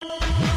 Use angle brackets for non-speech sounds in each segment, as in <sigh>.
you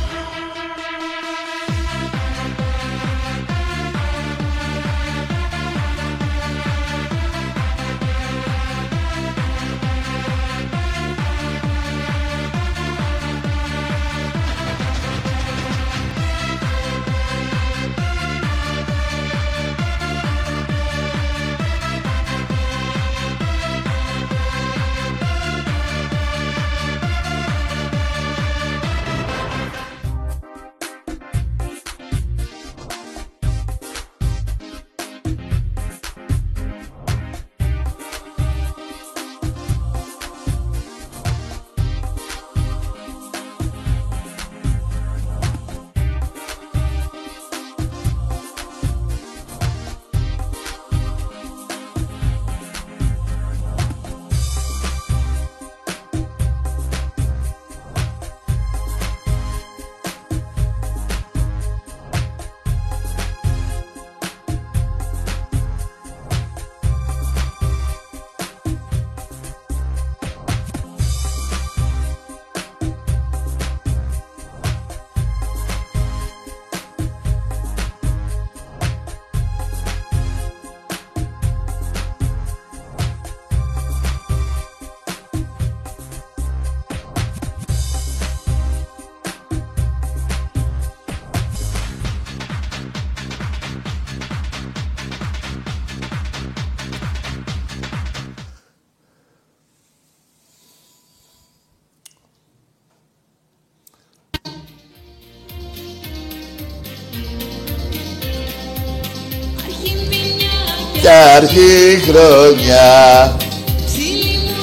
Κι αρχή χρονιά.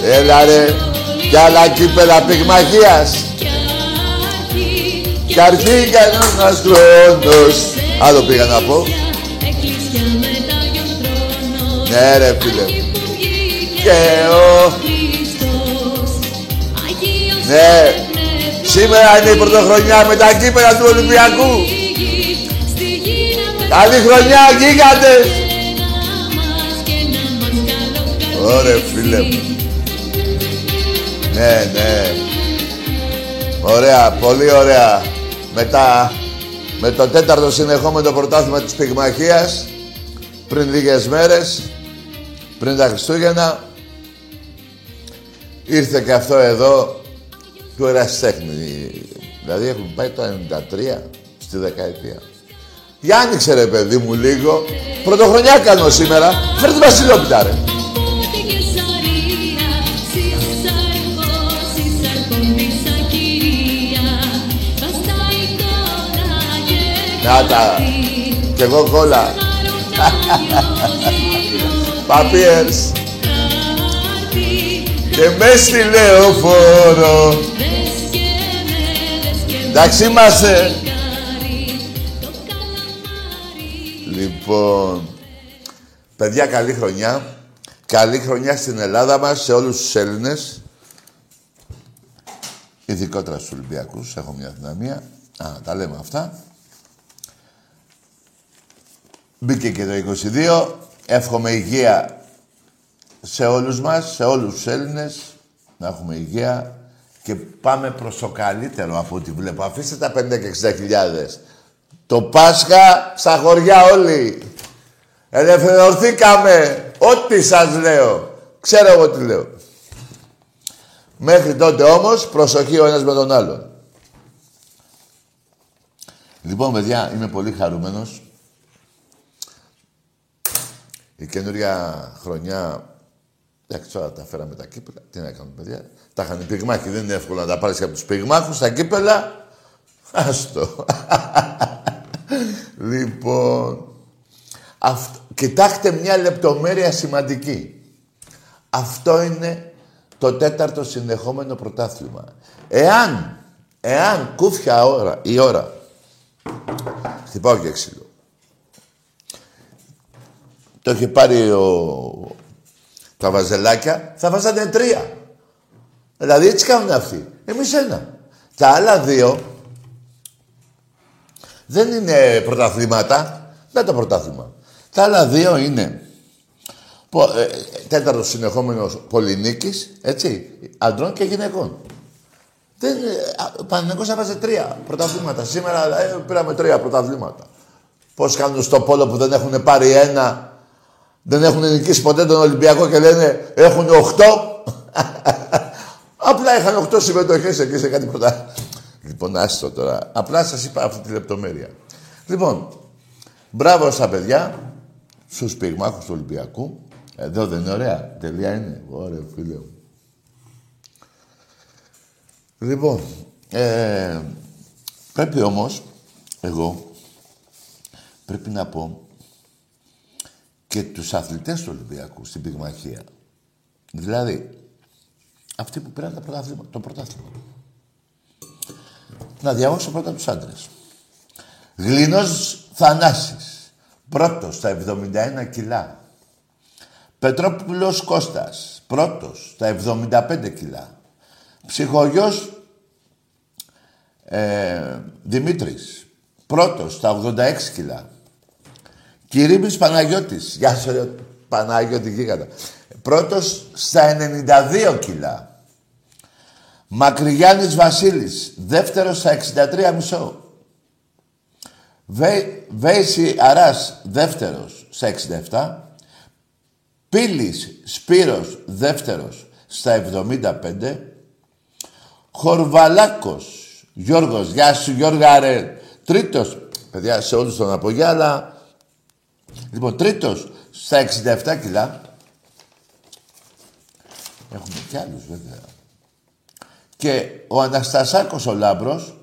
Έλα ρε Κι άλλα κύπελα πυγμαχίας. Κι αρχή κανένας χρόνος. Άλλο πήγα να πω. Ναι ρε φίλε. Και ο Ναι. Σήμερα είναι η πρωτοχρονιά με τα κύπελα του Ολυμπιακού. Καλή χρονιά γίγαντες Ωραία φίλε μου. Ναι, ναι. Ωραία, πολύ ωραία. Μετά, με το τέταρτο συνεχόμενο πρωτάθλημα της πυγμαχίας, πριν λίγες μέρες, πριν τα Χριστούγεννα, ήρθε και αυτό εδώ του ερασιτέχνη. Δηλαδή έχουν πάει το 93 στη δεκαετία. Για άνοιξε ρε παιδί μου λίγο. Πρωτοχρονιά κάνω σήμερα. Φέρτε βασιλόπιτα ρε. Να τα. Κι εγώ κόλλα. Παπίερς. Και μες στη λεωφόρο. Εντάξει είμαστε. Λοιπόν, παιδιά καλή χρονιά. Καλή χρονιά στην Ελλάδα μας, σε όλους τους Έλληνες. Ειδικότερα στους Ολυμπιακούς, έχω μια δυναμία. Α, τα λέμε αυτά. Μπήκε και το 22. Εύχομαι υγεία σε όλους μας, σε όλους τους Έλληνες. Να έχουμε υγεία και πάμε προς το καλύτερο από ό,τι βλέπω. Αφήστε τα 50 χιλιάδες. Το Πάσχα στα χωριά όλοι. Ελευθερωθήκαμε. Ό,τι σας λέω. Ξέρω εγώ τι λέω. Μέχρι τότε όμως προσοχή ο ένας με τον άλλον. Λοιπόν, παιδιά, είμαι πολύ χαρούμενος. Η καινούρια χρονιά... Εντάξει, τώρα τα φέραμε τα κύπελα. Τι να κάνουμε, παιδιά. Τα είχαν οι πυγμάχοι. Δεν είναι εύκολο να τα πάρεις από τους πυγμάχους. Τα κύπελα... Άστο. <laughs> λοιπόν... Αυτό... Κοιτάξτε μια λεπτομέρεια σημαντική. Αυτό είναι το τέταρτο συνεχόμενο πρωτάθλημα. Εάν, εάν κούφια ώρα, η ώρα, χτυπάω και ξύλο, το είχε πάρει ο... τα βαζελάκια, θα βάζανε τρία. Δηλαδή έτσι κάνουν αυτοί. Εμείς ένα. Τα άλλα δύο δεν είναι πρωταθλήματα. Δεν το πρωτάθλημα. Τα άλλα δύο είναι ε, τέταρτος συνεχόμενος πολυνίκης, έτσι, αντρών και γυναικών. Δεν, ο Παναθηναϊκός έβαζε τρία πρωταθλήματα. Σήμερα ε, πήραμε τρία πρωταθλήματα. Πώς κάνουν στο πόλο που δεν έχουν πάρει ένα, δεν έχουν νικήσει ποτέ τον Ολυμπιακό και λένε έχουν οχτώ. <laughs> Απλά είχαν οχτώ συμμετοχές εκεί σε κάτι πρωτά. Λοιπόν, άστο τώρα. Απλά σας είπα αυτή τη λεπτομέρεια. Λοιπόν, μπράβο στα παιδιά, στους πυγμάχους του Ολυμπιακού. Εδώ δεν είναι ωραία. Τελεία είναι. Ωραία, φίλε μου. Λοιπόν, ε, πρέπει όμως, εγώ, πρέπει να πω και τους αθλητές του Ολυμπιακού στην πυγμαχία. Δηλαδή, αυτοί που πήραν το πρωτάθλημα. Να διαβάσω πρώτα τους άντρες. Γλινός Θανάσης. Πρώτος στα 71 κιλά. Πετρόπουλος Κώστας. Πρώτος στα 75 κιλά. Ψυχογιός ε, Δημήτρης. Πρώτος στα 86 κιλά. Κυρίμης Παναγιώτης. Γεια σου, Παναγιώτη γίγαντα. Πρώτος στα 92 κιλά. Μακρυγιάννης Βασίλης. Δεύτερος στα 63 μισό. Βέ, Βέση Αράς. Δεύτερος στα 67. Πύλης Σπύρος. Δεύτερος στα 75. Χορβαλάκος. Γιώργος. Γεια σου Γιώργα ρε. Τρίτος. Παιδιά σε όλους τον απογεία αλλά... Λοιπόν τρίτος στα 67 κιλά. Έχουμε κι άλλους βέβαια. Και ο Αναστασάκος ο Λάμπρος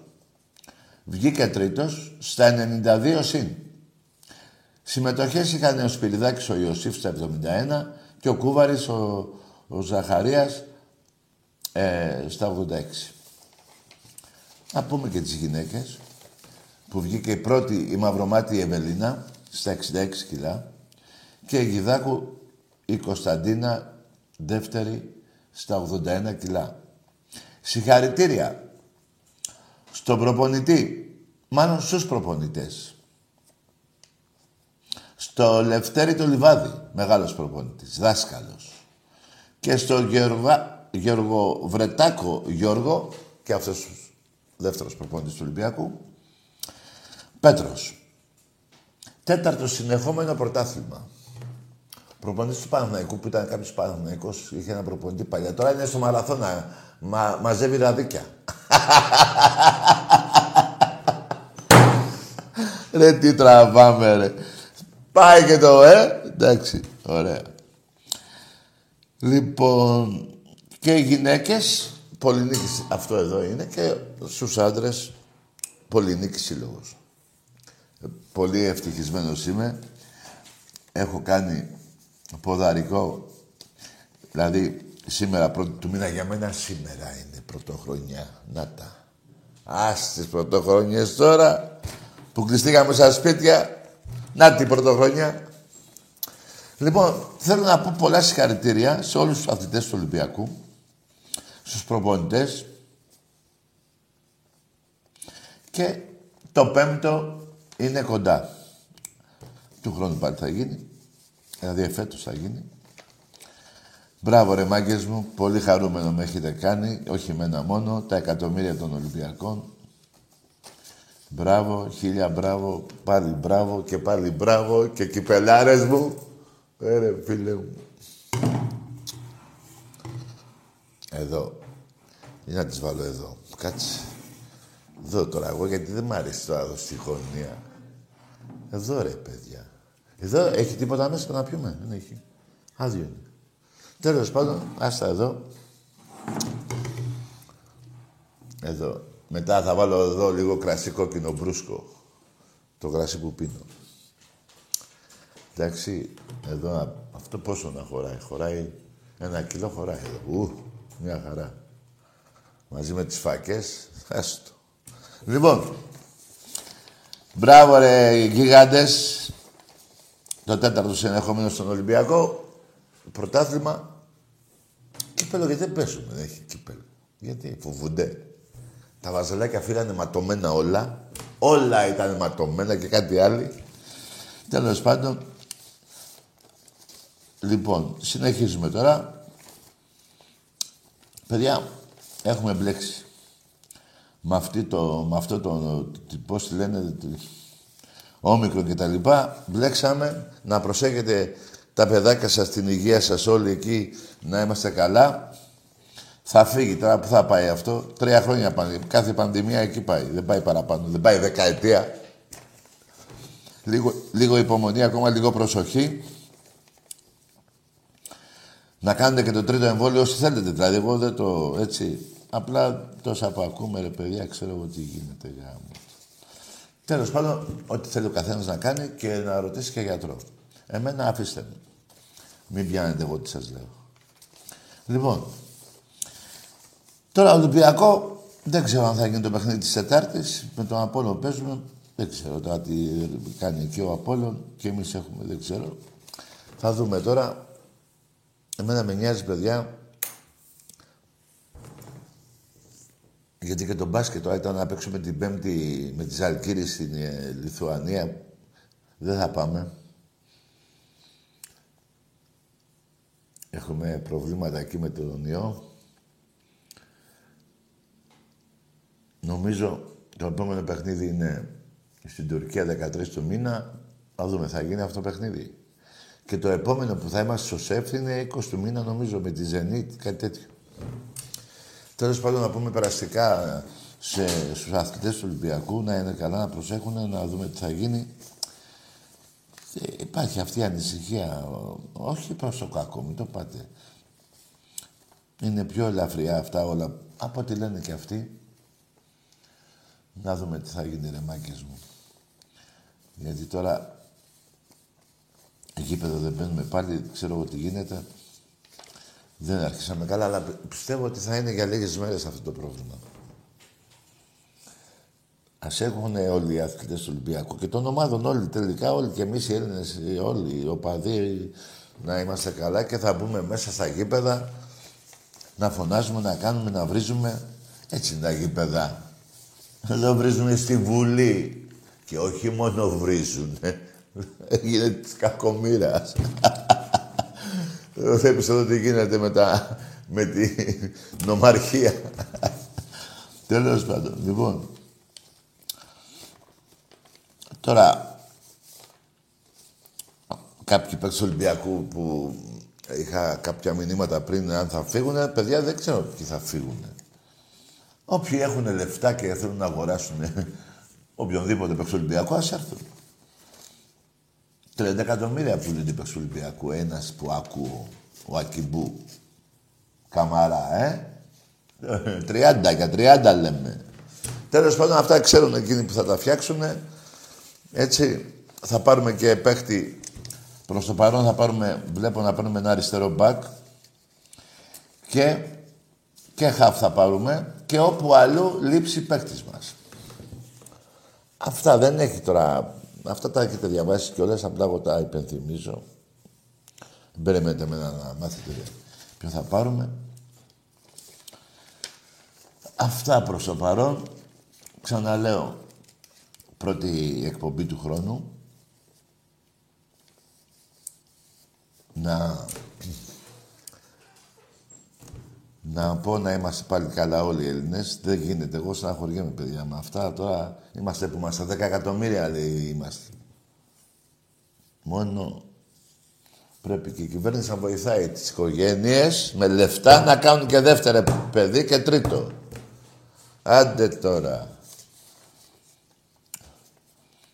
βγήκε τρίτος στα 92 συν. Συμμετοχές είχαν ο Σπυριδάκης ο Ιωσήφ στα 71 και ο Κούβαρης ο, ο Ζαχαρίας ε, στα 86. Να πούμε και τις γυναίκες που βγήκε η πρώτη η Μαυρομάτη Ευελίνα στα 66 κιλά και η Γιδάκου η Κωνσταντίνα δεύτερη στα 81 κιλά. Συγχαρητήρια στον προπονητή, μάλλον στους προπονητές. Στο Λευτέρη το Λιβάδι, μεγάλος προπονητής, δάσκαλος. Και στο Γεωργα... Γιώργο Βρετάκο Γιώργο, και αυτός ο δεύτερος προπονητής του Ολυμπιακού, Πέτρος. Τέταρτο συνεχόμενο πρωτάθλημα. Προπονητής του Παναθηναϊκού που ήταν κάποιος Παναθηναϊκός, είχε ένα προπονητή παλιά. Τώρα είναι στο μαραθώνα. Μα, μαζεύει ραδίκια. <laughs> ρε τι τραβάμε ρε. Πάει και το ε. Εντάξει, ωραία. Λοιπόν, και οι γυναίκες, πολυνίκης αυτό εδώ είναι, και στους άντρες, πολυνίκης σύλλογος. Πολύ ευτυχισμένος είμαι. Έχω κάνει ποδαρικό. Δηλαδή, σήμερα πρώτη του μήνα για μένα σήμερα είναι πρωτοχρονιά. Να τα. Ας τις πρωτοχρονιές τώρα που κλειστήκαμε στα σπίτια. Να την πρωτοχρονιά. Λοιπόν, θέλω να πω πολλά συγχαρητήρια σε όλους τους αθλητές του Ολυμπιακού, στους προπονητές και το πέμπτο είναι κοντά. Του χρόνου πάλι θα γίνει. Δηλαδή εφέτος θα γίνει. Μπράβο ρε μάγκες μου, πολύ χαρούμενο με έχετε κάνει, όχι εμένα μόνο, τα εκατομμύρια των Ολυμπιακών. Μπράβο, χίλια μπράβο, πάλι μπράβο και πάλι μπράβο και κυπελάρες μου. Έρε ε, φίλε μου. Εδώ. Για να τις βάλω εδώ. Κάτσε. Εδώ τώρα εγώ γιατί δεν μ' αρέσει τώρα εδώ στη γωνία. Εδώ ρε παιδιά. Εδώ έχει τίποτα μέσα να πιούμε; Δεν έχει. Άδειο είναι. Τέλος πάντων, άστα εδώ. Εδώ. Μετά θα βάλω εδώ λίγο κρασί κόκκινο μπρούσκο. Το κρασί που πίνω. Εντάξει, εδώ αυτό πόσο να χωράει; Χωράει ένα κιλό χωράει εδώ. Ου, μια χαρά. Μαζί με τις φακές, άστο. Λοιπόν, μπράβο ρε γίγαντες. Το τέταρτο συνεχόμενο στον Ολυμπιακό. Πρωτάθλημα. Κύπελο γιατί δεν παίζουμε, δεν έχει κύπελο. Γιατί φοβούνται. Τα βαζελάκια φύγανε ματωμένα όλα. Όλα ήταν ματωμένα και κάτι άλλο. Τέλος πάντων. Λοιπόν, συνεχίζουμε τώρα. Παιδιά, έχουμε μπλέξει. Με, αυτή το, με αυτό το, πώς τη λένε, όμικρο και τα λοιπά, μπλέξαμε να προσέχετε τα παιδάκια σας, την υγεία σας όλοι εκεί, να είμαστε καλά. Θα φύγει τώρα που θα πάει αυτό. Τρία χρόνια πάνε. Κάθε πανδημία εκεί πάει. Δεν πάει παραπάνω. Δεν πάει δεκαετία. Λίγο, λίγο υπομονή, ακόμα λίγο προσοχή. Να κάνετε και το τρίτο εμβόλιο όσοι θέλετε. Δηλαδή, εγώ δεν το έτσι. Απλά τόσα που ακούμε, ρε παιδιά, ξέρω εγώ τι γίνεται. Για... Τέλος πάντων, ό,τι θέλει ο καθένας να κάνει και να ρωτήσει και γιατρό. Εμένα αφήστε με. Μην πιάνετε εγώ τι σας λέω. Λοιπόν, τώρα Ολυμπιακό δεν ξέρω αν θα γίνει το παιχνίδι της Τετάρτης. Με τον Απόλλων παίζουμε. Δεν ξέρω τώρα τι κάνει εκεί ο Απόλλων και εμείς έχουμε, δεν ξέρω. Θα δούμε τώρα. Εμένα με νοιάζει, παιδιά, γιατί και το μπάσκετ τώρα ήταν να παίξουμε την Πέμπτη με τη Ζαλκύρη στην ε, Λιθουανία. Δεν θα πάμε. Έχουμε προβλήματα εκεί με τον ιό. Νομίζω το επόμενο παιχνίδι είναι στην Τουρκία 13 του μήνα. Θα δούμε, θα γίνει αυτό το παιχνίδι. Και το επόμενο που θα είμαστε στο ΣΕΦ είναι 20 του μήνα, νομίζω, με τη Zenit, κάτι τέτοιο. Τέλος πάντων, να πούμε περαστικά σε, στους αθλητές του Ολυμπιακού, να είναι καλά, να προσέχουν, να δούμε τι θα γίνει. υπάρχει αυτή η ανησυχία, όχι προς το κακό, μην το πάτε. Είναι πιο ελαφριά αυτά όλα, από ό,τι λένε και αυτοί. Να δούμε τι θα γίνει, ρε μάκες μου. Γιατί τώρα γήπεδο δεν μπαίνουμε πάλι, ξέρω εγώ τι γίνεται. Δεν άρχισαμε καλά, αλλά πιστεύω ότι θα είναι για λίγες μέρες αυτό το πρόβλημα. Α έχουν όλοι οι αθλητές του Ολυμπιακού και των ομάδων όλοι τελικά, όλοι και εμείς οι Έλληνες, όλοι οι οπαδοί, να είμαστε καλά και θα μπούμε μέσα στα γήπεδα να φωνάζουμε, να κάνουμε, να βρίζουμε. Έτσι είναι τα γήπεδα. Εδώ βρίζουμε στη Βουλή. Και όχι μόνο βρίζουν. <laughs> Έγινε της κακομοίρας. Δεν θα εδώ τι γίνεται με, τα, με τη νομαρχία. Τέλος πάντων. Λοιπόν. Τώρα, κάποιοι παίκτες Ολυμπιακού που είχα κάποια μηνύματα πριν αν θα φύγουν, παιδιά δεν ξέρω ποιοι θα φύγουν. Όποιοι έχουν λεφτά και θέλουν να αγοράσουν <laughs> οποιονδήποτε παίξει Ολυμπιακό, ας έρθουν. 30 εκατομμύρια που είναι παίξει Ολυμπιακού. Ένας που ακούω, ο Ακιμπού. Καμαρά, ε. <laughs> 30 και 30 λέμε. Τέλος πάντων αυτά ξέρουν εκείνοι που θα τα φτιάξουν. Έτσι θα πάρουμε και παίχτη Προς το παρόν θα πάρουμε, βλέπω να πάρουμε ένα αριστερό μπακ και, και χαφ θα πάρουμε και όπου αλλού λείψει παίκτης μας. Αυτά δεν έχει τώρα... Αυτά τα έχετε διαβάσει κιόλας, απλά εγώ τα υπενθυμίζω. Δεν περιμένετε με να μάθετε ποιο θα πάρουμε. Αυτά προς το παρόν. Ξαναλέω, πρώτη εκπομπή του χρόνου. να... Να πω να είμαστε πάλι καλά όλοι οι Έλληνες. Δεν γίνεται. Εγώ στεναχωριέμαι, παιδιά, με αυτά. Τώρα είμαστε που είμαστε. 10 εκατομμύρια, λέει, είμαστε. Μόνο πρέπει και η κυβέρνηση να βοηθάει τις οικογένειες με λεφτά να κάνουν και δεύτερο παιδί και τρίτο. Άντε τώρα.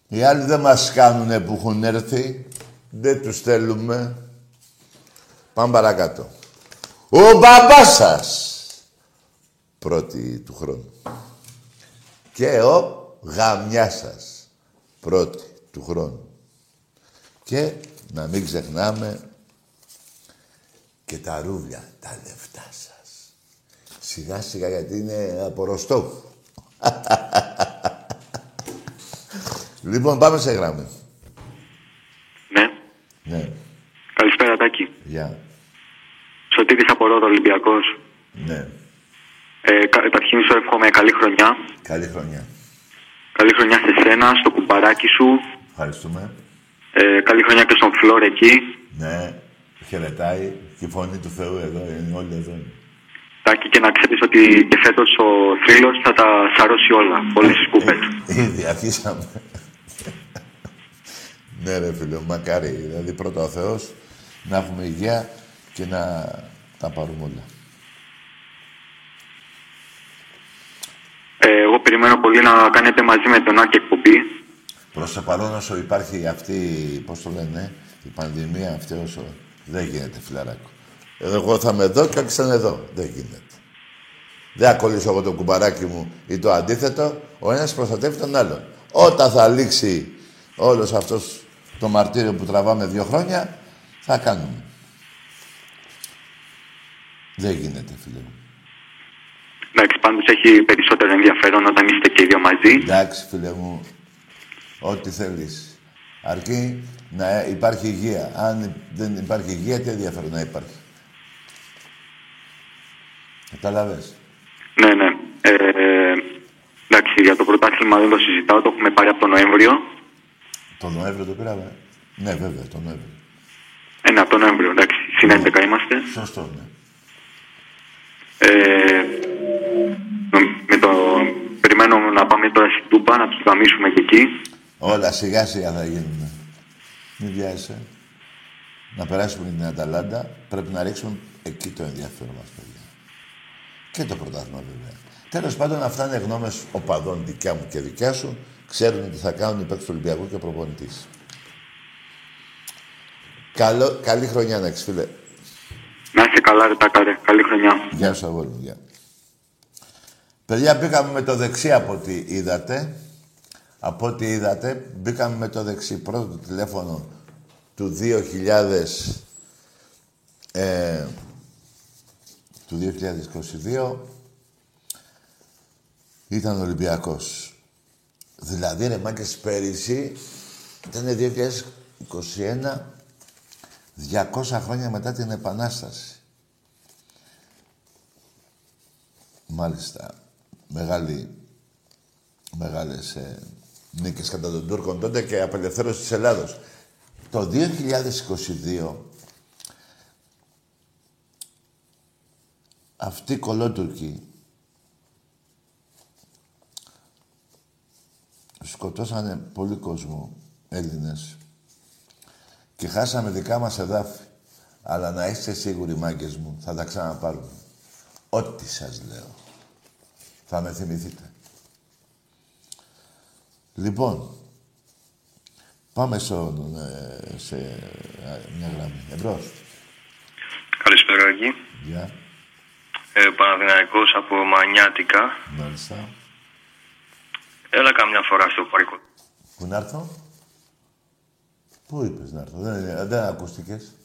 Οι άλλοι δεν μας κάνουνε που έχουν έρθει. Δεν τους θέλουμε. Πάμε παρακάτω. Ο μπαμπάς σας. Πρώτη του χρόνου. Και ο γαμιά σας. Πρώτη του χρόνου. Και να μην ξεχνάμε και τα ρούβλια, τα λεφτά σας. Σιγά σιγά γιατί είναι από <laughs> λοιπόν, πάμε σε γράμμα. Ναι. Ναι. Καλησπέρα, Τάκη. Γεια. Σωτήρης από Ρόδο, Ολυμπιακός. Ναι. Ε, καταρχήν σου εύχομαι καλή χρονιά. Καλή χρονιά. Καλή χρονιά σε σένα, στο κουμπαράκι σου. Ευχαριστούμε. Ε, καλή χρονιά και στον Φλόρ εκεί. Ναι. Χαιρετάει. Και η φωνή του Θεού εδώ είναι. Όλοι εδώ είναι. Τάκη και να ξέρεις ότι και φέτος ο θρύλος θα τα σαρώσει όλα, όλες τις κούπες. Ε, Ήδη αρχίσαμε. ναι ρε φίλε, μου, μακάρι. Δηλαδή πρώτα ο Θεός να έχουμε υγεία και να τα πάρουμε όλα. Ε, εγώ περιμένω πολύ να κάνετε μαζί με τον Άκη εκπομπή. Προς το παρόν όσο υπάρχει αυτή, πώς το λένε, η πανδημία αυτή όσο... Δεν γίνεται, φιλαράκο. Εγώ θα είμαι εδώ και άρχισαν εδώ. Δεν γίνεται. Δεν ακολουθήσω εγώ το κουμπαράκι μου ή το αντίθετο. Ο ένας προστατεύει τον άλλον. Όταν θα λήξει όλος αυτός το μαρτύριο που τραβάμε δύο χρόνια, θα κάνουμε. Δεν γίνεται, φίλε μου. Εντάξει, πάντως έχει περισσότερο ενδιαφέρον όταν είστε και οι δύο μαζί. Εντάξει, φίλε μου. Ό,τι θέλεις. Αρκεί να υπάρχει υγεία. Αν δεν υπάρχει υγεία, τι ενδιαφέρον να υπάρχει. Κατάλαβες. Ναι, ναι. Ε, εντάξει, για το πρωτάθλημα δεν το συζητάω, το έχουμε πάρει από τον Νοέμβριο. Το Νοέμβριο το πήραμε. Ναι, βέβαια, το Νοέμβριο. Ε, ναι, από τον Νοέμβριο, εντάξει. Συν 11 είμαστε. Σωστό, ναι. Ε, με το... Περιμένω να πάμε τώρα στην Τούμπα, να τους γαμίσουμε και εκεί. Όλα σιγά σιγά θα γίνουν. Μην βιάζεσαι. Να περάσουμε την Αταλάντα, πρέπει να ρίξουμε εκεί το ενδιαφέρον μας, παιδιά. Και το πρωτάθλημα, βέβαια. Τέλος πάντων, αυτά είναι γνώμες οπαδών δικιά μου και δικιά σου. Ξέρουν τι θα κάνουν οι παίκτες του Ολυμπιακού και ο προπονητής. Καλό, καλή χρονιά να έχεις, φίλε. Να είστε καλά, ρε Τάκαρε. Καλή χρονιά. Γεια σου, αγόρι μου. Γεια. Παιδιά, μπήκαμε με το δεξί από ό,τι είδατε. Από ό,τι είδατε, μπήκαμε με το δεξί. Πρώτο τηλέφωνο του 2000... Ε, του 2022 ήταν Ολυμπιακός. Δηλαδή, ρε μάκες, πέρυσι ήταν 2021, 200 χρόνια μετά την Επανάσταση. Μάλιστα, μεγάλη, μεγάλες ε, νίκες κατά των Τούρκων τότε και απελευθέρωση της Ελλάδος. Το 2022 αυτοί οι κολότουρκοι σκοτώσανε πολύ κόσμο, Έλληνες, και χάσαμε δικά μας εδάφη. Αλλά να είστε σίγουροι, μάγκες μου, θα τα ξαναπάρουμε. Ό,τι σας λέω. Θα με θυμηθείτε. Λοιπόν, πάμε στο, ε, σε ε, μια γραμμή. Εμπρός. Καλησπέρα, εκεί. Γεια. Ε, Παναθηναϊκός από Μανιάτικα. Μάλιστα. Έλα καμιά φορά στο παρικό. Πού να έρθω; Πού είπες να έρθω; Δεν, δεν ακούστηκες.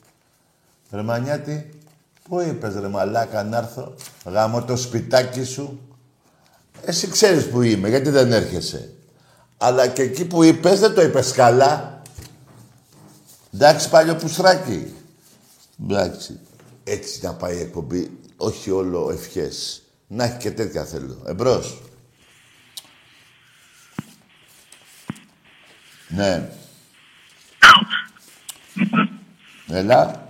Ρε Μανιάτη, πού είπες ρε μαλάκα να έρθω; Γάμω το σπιτάκι σου. Εσύ ξέρεις που είμαι, γιατί δεν έρχεσαι. Αλλά και εκεί που είπες, δεν το είπες καλά. Εντάξει, παλιό πουστράκι. Εντάξει. Έτσι να πάει η εκπομπή, όχι όλο ευχές. Να έχει και τέτοια θέλω. Εμπρός. Ναι. Έλα.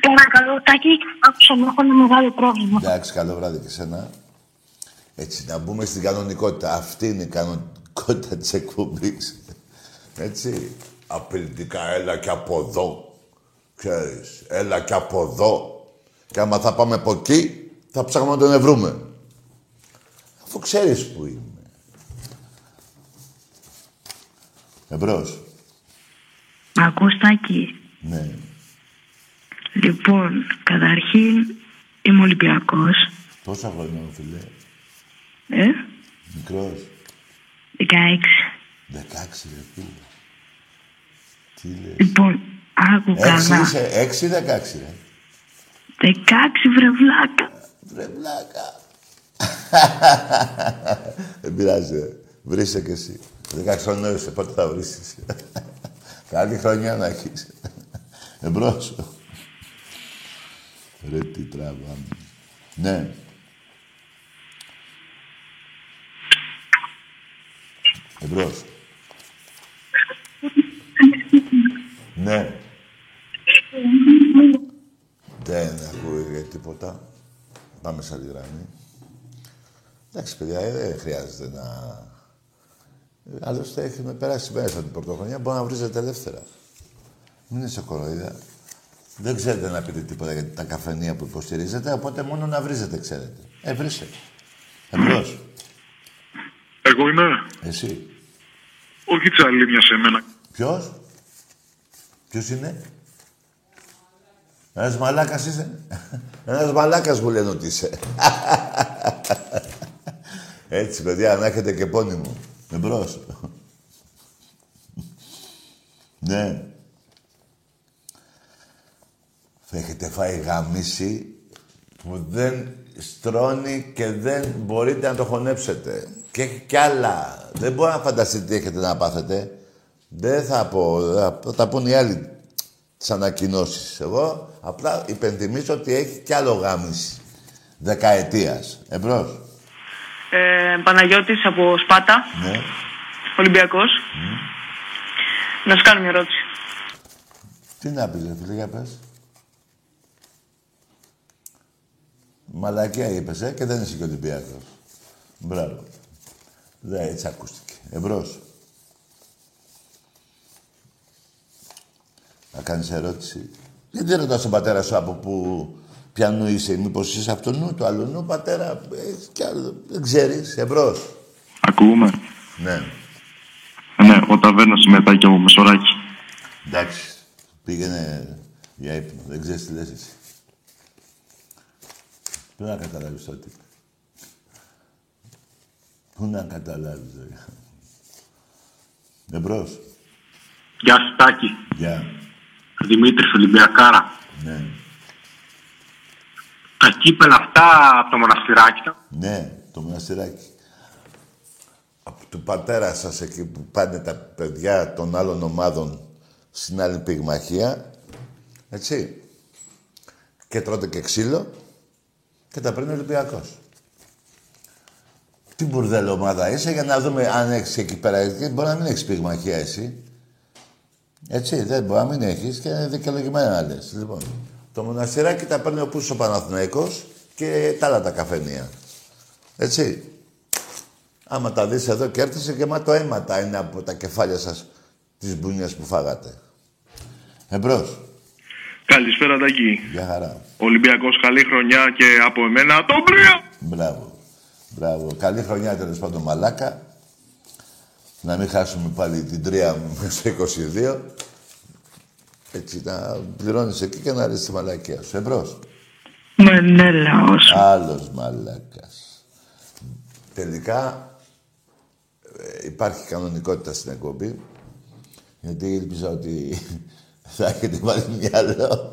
Παρακαλώ, Τάκη, άκουσα να έχω ένα μεγάλο πρόβλημα. Εντάξει, καλό βράδυ και σένα. Έτσι, να μπούμε στην κανονικότητα. Αυτή είναι η κανονικότητα της εκπομπής. Έτσι. Απειλητικά, έλα και από εδώ. Ξέρεις, έλα και από εδώ. Και άμα θα πάμε από εκεί, θα ψάχνουμε να τον ευρούμε. Αφού ξέρεις που είμαι. Εμπρός. Ακούς, Τάκη. Ναι. Λοιπόν, καταρχήν είμαι Ολυμπιακός. Πόσα χρόνια, μου φίλε. Ε, Μικρός. 16. 16, ρε φίλε. Τι λες. Λοιπόν, άκου Έξι καλά. είσαι, έξι ή δεκάξι, ρε. 16 βρε βλάκα. Βρε βλάκα. <laughs> Δεν πειράζει, ρε. Βρίσκε κι εσύ. 16 χρονών είσαι, πότε θα βρίσκεις. <laughs> Καλή χρονιά να έχεις. <laughs> Εμπρός. Ρε τι τραβάμε. Ναι. Εμπρός. Ναι. Δεν ακούγεται τίποτα. Πάμε σε άλλη γραμμή. Εντάξει, παιδιά, ε, δεν χρειάζεται να... Άλλωστε, έχουμε περάσει μέσα την πρωτοχρονιά, μπορεί να βρίζετε ελεύθερα. Μην είσαι κοροϊδά. Δεν ξέρετε να πείτε τίποτα για τα καφενεία που υποστηρίζετε, οπότε μόνο να βρίζετε ξέρετε. Ε, βρίστε. Εμπρός. Εγώ είμαι. Εσύ. Όχι τσαλίμια σε μένα. Ποιος; Ποιος είναι; Ένας μαλάκας είσαι. Ένας μαλάκας μου λένε ότι είσαι. Έτσι, παιδιά, να έχετε και πόνι μου. Εμπρός. ναι. Έχετε φάει γαμίση που δεν στρώνει και δεν μπορείτε να το χωνέψετε. Και έχει κι άλλα. Δεν μπορώ να φανταστείτε τι έχετε να πάθετε. Δεν θα πω. Θα τα πούν οι άλλοι τις ανακοινώσεις. Εγώ απλά υπενθυμίζω ότι έχει κι άλλο γάμιση. Δεκαετίας. Εμπρός. Ε, Παναγιώτης από Σπάτα, Ναι. Ολυμπιακός. Να σου κάνω μια ερώτηση. Τι να πεις, ρε φίλε, για πες. Μαλακία είπες, ε, και δεν είσαι και Ολυμπιακός. Μπράβο. Δεν έτσι ακούστηκε. Εμπρός. Να κάνεις ερώτηση. Γιατί δεν ρωτάς τον πατέρα σου από που πιανού είσαι, μήπως είσαι από το νου του άλλου νου, πατέρα, έχεις κι άλλο, δεν ξέρεις, εμπρός. Ακούμε. Ναι, Ναι, ο ταβέρνα συμμετάκι από Μεσοράκι. εντάξει. Πήγαινε για ύπνο, δεν ξέρεις τι λες εσύ. Πού να καταλάβεις το τι. Πού να καταλάβεις, ρε. Εμπρός. Γεια σου, Τάκη. Γεια. Δημήτρης Ολυμπιακάρα. Ναι. Τα κύπελα αυτά από το μοναστηράκι. τα- Ναι, το μοναστηράκι. Από του πατέρα σας εκεί που πάνε τα παιδιά των άλλων ομάδων στην άλλη πυγμαχία. Έτσι. Και τρώτε και ξύλο και τα παίρνει ο Ολυμπιακός. Τι μπουρδέλο ομάδα είσαι για να δούμε αν έχεις εκεί πέρα. Γιατί Μπορεί να μην έχεις πυγμαχία εσύ. Έτσι, δεν μπορεί να μην έχεις και είναι δικαιολογημένα να λες. Λοιπόν, το μοναστηράκι τα παίρνει ο Πούσος ο Παναθηναϊκός και τα άλλα τα καφενεία. Έτσι. Άμα τα δεις εδώ και έρθεις και μα το αίματα είναι από τα κεφάλια σας τις μπουνιές που φάγατε. Εμπρός. Καλησπέρα, Τάκη. Γεια χαρά. Ολυμπιακός, καλή χρονιά και από εμένα τον Πρία. Μπράβο. Μπράβο. Καλή χρονιά τέλος πάντων μαλάκα. Να μην χάσουμε πάλι την τρία μου μέσα στο 22. Έτσι, να πληρώνεις εκεί και να ρίξεις τη μαλακία σου. Εμπρός. Μενέλαος. Άλλος μαλάκας. Τελικά ε, υπάρχει κανονικότητα στην εκπομπή. Γιατί ήλπιζα ότι θα έχετε βάλει μυαλό.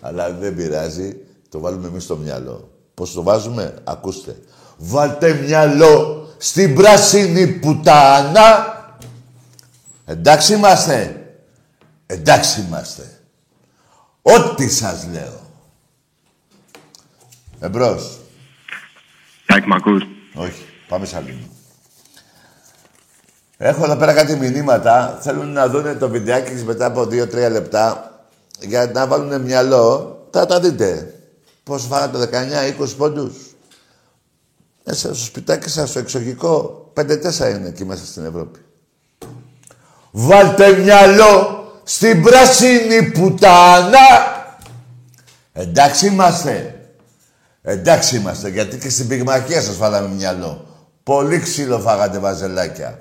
Αλλά δεν πειράζει. Το βάλουμε εμείς στο μυαλό. Πώς το βάζουμε, ακούστε. Βάλτε μυαλό στην πράσινη πουτάνα. Εντάξει είμαστε. Εντάξει είμαστε. Ό,τι σας λέω. Εμπρός. Τάκη, μ' ακούς. Όχι. Πάμε σε άλλη. Έχω εδώ πέρα κάτι μηνύματα. Θέλουν να δουν το βιντεάκι μετά από 2-3 λεπτά για να βάλουν μυαλό. Θα τα δείτε. Πώς φάγατε 19-20 πόντους. Μέσα στο σπιτάκι σας, στο εξωγικό, 5-4 είναι εκεί μέσα στην Ευρώπη. Βάλτε μυαλό στην πράσινη πουτάνα. Εντάξει είμαστε. Εντάξει είμαστε, γιατί και στην πυγμαχία σας φάγαμε μυαλό. Πολύ ξύλο φάγατε βαζελάκια.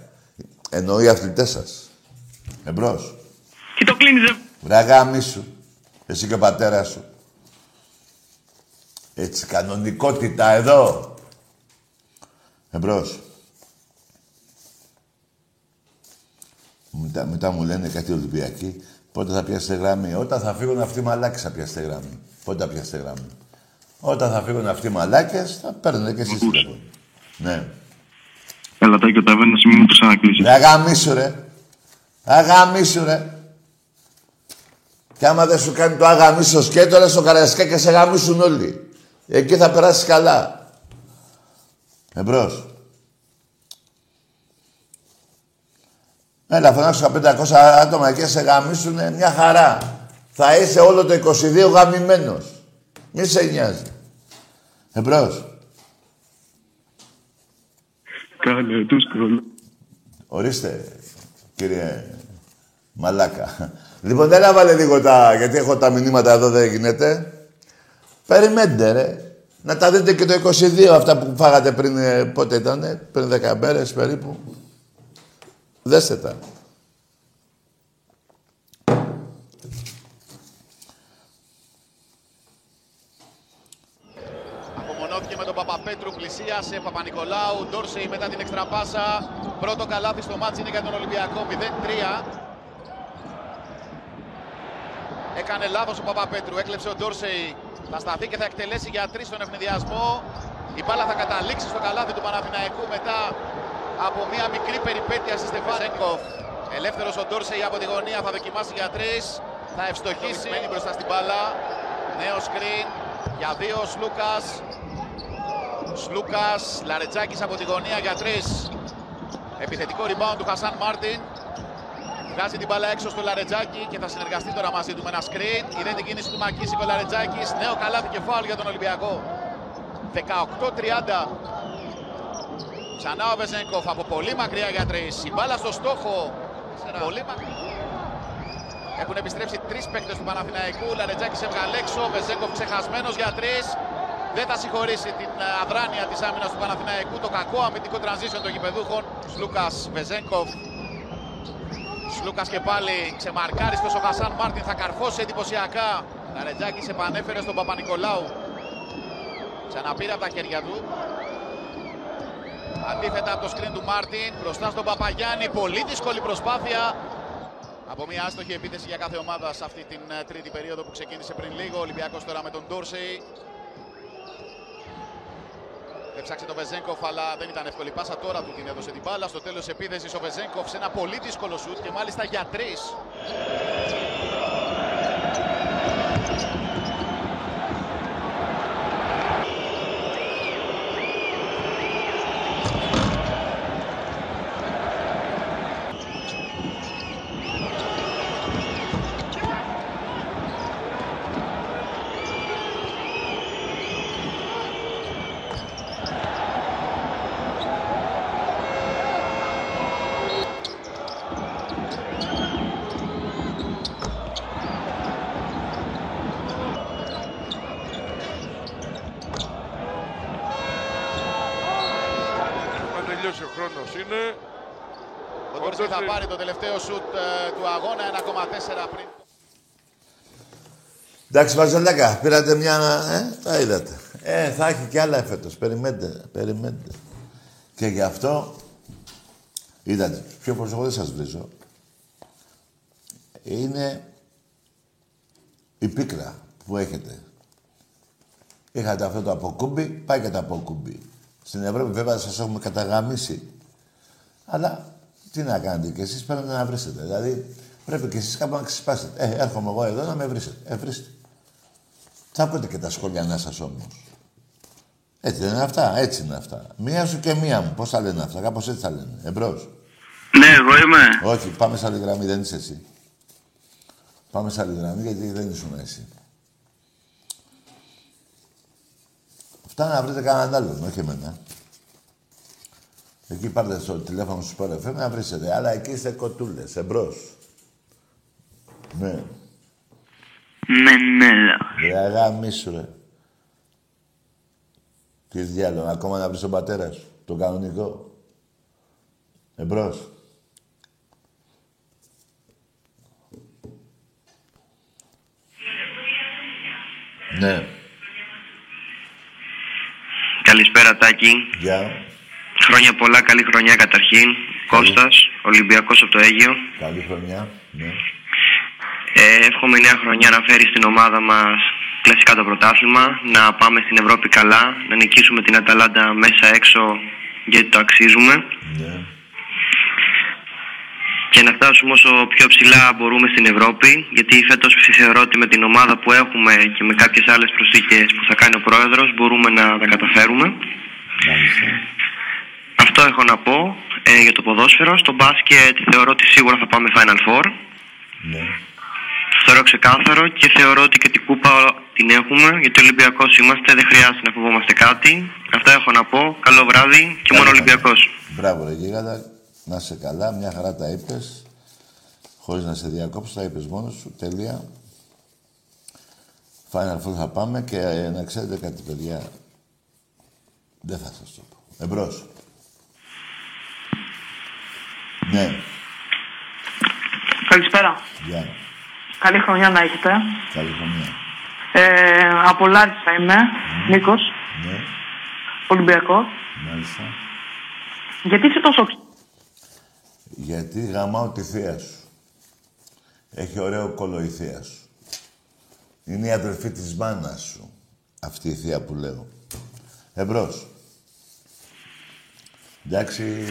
Εννοεί οι αθλητές σας. Εμπρός. Τι το κλείνεις, ρε. Βρε αγάμι σου. Εσύ και ο πατέρας σου. Έτσι, κανονικότητα εδώ. Εμπρός. Μετά, μετά μου λένε κάτι Ολυμπιακοί. Πότε θα πιάσετε γραμμή; Όταν θα φύγουν αυτοί οι μαλάκες θα πιάσετε γραμμή. Πότε θα πιάσετε γραμμή; Όταν θα φύγουν αυτοί οι μαλάκες θα παίρνετε και εσείς τηλέφωνο. Ναι. Έλα, Τάκη, ο ταβέρνας μην μου το ξανακλείσει. Ρε αγαμίσου ρε. Αγαμίσου ρε. Και άμα δεν σου κάνει το αγαμίσου σκέτο, λες στο καραϊσκά και σε γαμίσουν όλοι. Εκεί θα περάσεις καλά. Εμπρός. Έλα, φωνάξω 500 άτομα και σε γαμίσουνε μια χαρά. Θα είσαι όλο το 22 γαμημένος. Μη σε νοιάζει. Εμπρός. Κάνε τους κολλ... Ορίστε, κύριε Μαλάκα. Λοιπόν, δεν έβαλε λίγο τα... Γιατί έχω τα μηνύματα εδώ, δεν γίνεται. Περιμένετε, ρε. Να τα δείτε και το 22, αυτά που φάγατε πριν, ε, πότε ήτανε, πριν 10 μέρες περίπου. Δέστε τα. Απομονώθηκε με τον Παπαπέτρου, πλησίασε Παπα-Νικολάου, Ντόρσεϊ μετά την έξτρα πάσα. Πρώτο καλάθι στο ματς είναι για τον Ολυμπιακό, 0-3. Έκανε λάθος ο Παπαπέτρου, έκλεψε ο Ντόρσεϊ. Θα σταθεί και θα εκτελέσει για τρεις στον αιφνιδιασμό. Η μπάλα θα καταλήξει στο καλάθι του Παναθηναϊκού μετά από μια μικρή περιπέτεια στη στεφάνη. Ελεύθερος ο Ντόρσεϊ από τη γωνία θα δοκιμάσει για τρεις. Θα ευστοχίσει. Μένει μπροστά στην μπάλα. Νέο σκριν για δύο ο Σλούκας. Σλούκας, Λαρετζάκης από τη γωνία για τρεις. Επιθετικό rebound του Χασάν Μάρτιν. Βγάζει την μπάλα έξω στο Λαρετζάκη και θα συνεργαστεί τώρα μαζί του με ένα screen. Είδε την κίνηση του Μακίσικο Λαρετζάκης. Νέο καλάθι και φάουλ για τον Ολυμπιακό. 18-30. Ξανά ο Βεζέγκοφ από πολύ μακριά για τρεις. Η μπάλα στο στόχο. Πολύ μακριά. Έχουν επιστρέψει τρεις παίκτες του Παναθηναϊκού. Λαρετζάκης έβγαλε έξω. Βεζέγκοφ ξεχασμένος για τρεις. Δεν θα συγχωρήσει την ε, αδράνεια της άμυνας του Παναθηναϊκού. Το κακό αμυντικό transition των γηπεδούχων. Σλούκα Βεζέγκοφ. Σλούκα και πάλι ξεμαρκάριστο ο Χασάν Μάρτιν. Θα καρφώσει εντυπωσιακά. Λαρετζάκη επανέφερε στον Παπα-Νικολάου. Ξαναπήρε από τα χέρια του. Αντίθετα από το σκριν του Μάρτιν. Μπροστά στον Παπαγιάννη. Πολύ δύσκολη προσπάθεια. Από μια άστοχη επίθεση για κάθε ομάδα σε αυτή την ε, τρίτη περίοδο που ξεκίνησε πριν λίγο. Ο Ολυμπιακός τώρα με τον Ντόρσεϊ. Έψαξε τον Βεζέγκοφ, αλλά δεν ήταν εύκολη πάσα. Τώρα του την έδωσε την μπάλα. Στο τέλος επίθεσης ο Βεζέγκοφ σε ένα πολύ δύσκολο σουτ και μάλιστα για τρεις. Έχουμε τελειώσει ο χρόνος είναι. Ο Ντόρσεϊ θα πάρει το τελευταίο σουτ ε, του αγώνα 1,4 πριν. Εντάξει, Βαζελάκα, πήρατε μια... Ε, τα είδατε. Ε, θα έχει κι άλλα εφέτος. Περιμένετε, περιμένετε. Και γι' αυτό, είδατε, πιο προσωπικό δεν σας βρίζω. Είναι η πίκρα που έχετε. Είχατε αυτό το αποκούμπι, πάει και το αποκούμπι. Στην Ευρώπη βέβαια σας έχουμε καταγαμίσει. Αλλά τι να κάνετε κι εσείς πρέπει να βρίσετε. Δηλαδή πρέπει κι εσείς κάπου να ξεσπάσετε. Ε, έρχομαι εγώ εδώ να με βρίσετε. Ε, βρίστε. Θα ακούτε και τα σχόλια σας όμως. Έτσι δεν είναι αυτά, έτσι είναι αυτά. Μία σου και μία μου. Πώς θα λένε αυτά, κάπως έτσι θα λένε. Εμπρός. Ναι, εγώ είμαι. Όχι, πάμε σε άλλη γραμμή, δεν είσαι εσύ. Πάμε σε άλλη γραμμή, γιατί δεν ήσουν εσύ. Φτάνει να βρείτε κανέναν άλλον, όχι εμένα. Εκεί πάρτε στο τηλέφωνο σου Sport FM να βρίσετε. Αλλά εκεί είστε κοτούλες, εμπρός. Ναι. Μενέλα. Ρε αγάμι σου, ρε. Τι διάλογο, ακόμα να βρεις τον πατέρα σου, τον κανονικό. Εμπρός. Ναι, Καλησπέρα Τάκη. γεια. Χρόνια πολλά, καλή χρονιά καταρχήν. Κώστας, Ολυμπιακός από το Αίγιο. Καλή χρονιά. Ναι. Ε, εύχομαι η νέα χρονιά να φέρει στην ομάδα μας κλασικά το πρωτάθλημα, να πάμε στην Ευρώπη καλά, να νικήσουμε την Αταλάντα μέσα έξω γιατί το αξίζουμε Ναι. και να φτάσουμε όσο πιο ψηλά μπορούμε στην Ευρώπη γιατί φέτος θεωρώ ότι με την ομάδα που έχουμε και με κάποιες άλλες προσθήκες που θα κάνει ο Πρόεδρος μπορούμε να τα καταφέρουμε. Μάλιστα. Αυτό έχω να πω ε, για το ποδόσφαιρο. Στο μπάσκετ θεωρώ ότι σίγουρα θα πάμε Final Four. Ναι. θεωρώ ξεκάθαρο και θεωρώ ότι και την κούπα την έχουμε γιατί Ολυμπιακός είμαστε, δεν χρειάζεται να φοβόμαστε κάτι. Αυτά έχω να πω. Καλό βράδυ και μόνο Ολυμπιακός. Μπράβο, ρε Γίγαντα. Να είσαι καλά, μια χαρά τα είπες. Χωρίς να σε διακόψω, τα είπες μόνος σου. Τελεία. Final Four θα πάμε και ε, να ξέρετε κάτι, παιδιά. Δεν θα σας το πω. Εμπρός. Ναι, Καλησπέρα. γεια. Καλή χρονιά να έχετε. Καλή χρονιά. Ε, από Λάρισα είμαι, Νίκος, Ναι, Ολυμπιακός. μάλιστα. Γιατί είσαι τόσο ξ- Γιατί γαμάω τη θεία σου. Έχει ωραίο κόλλο η θεία σου. Είναι η αδερφή της μάνας σου. Αυτή η θεία που λέω. Εμπρός. Εντάξει.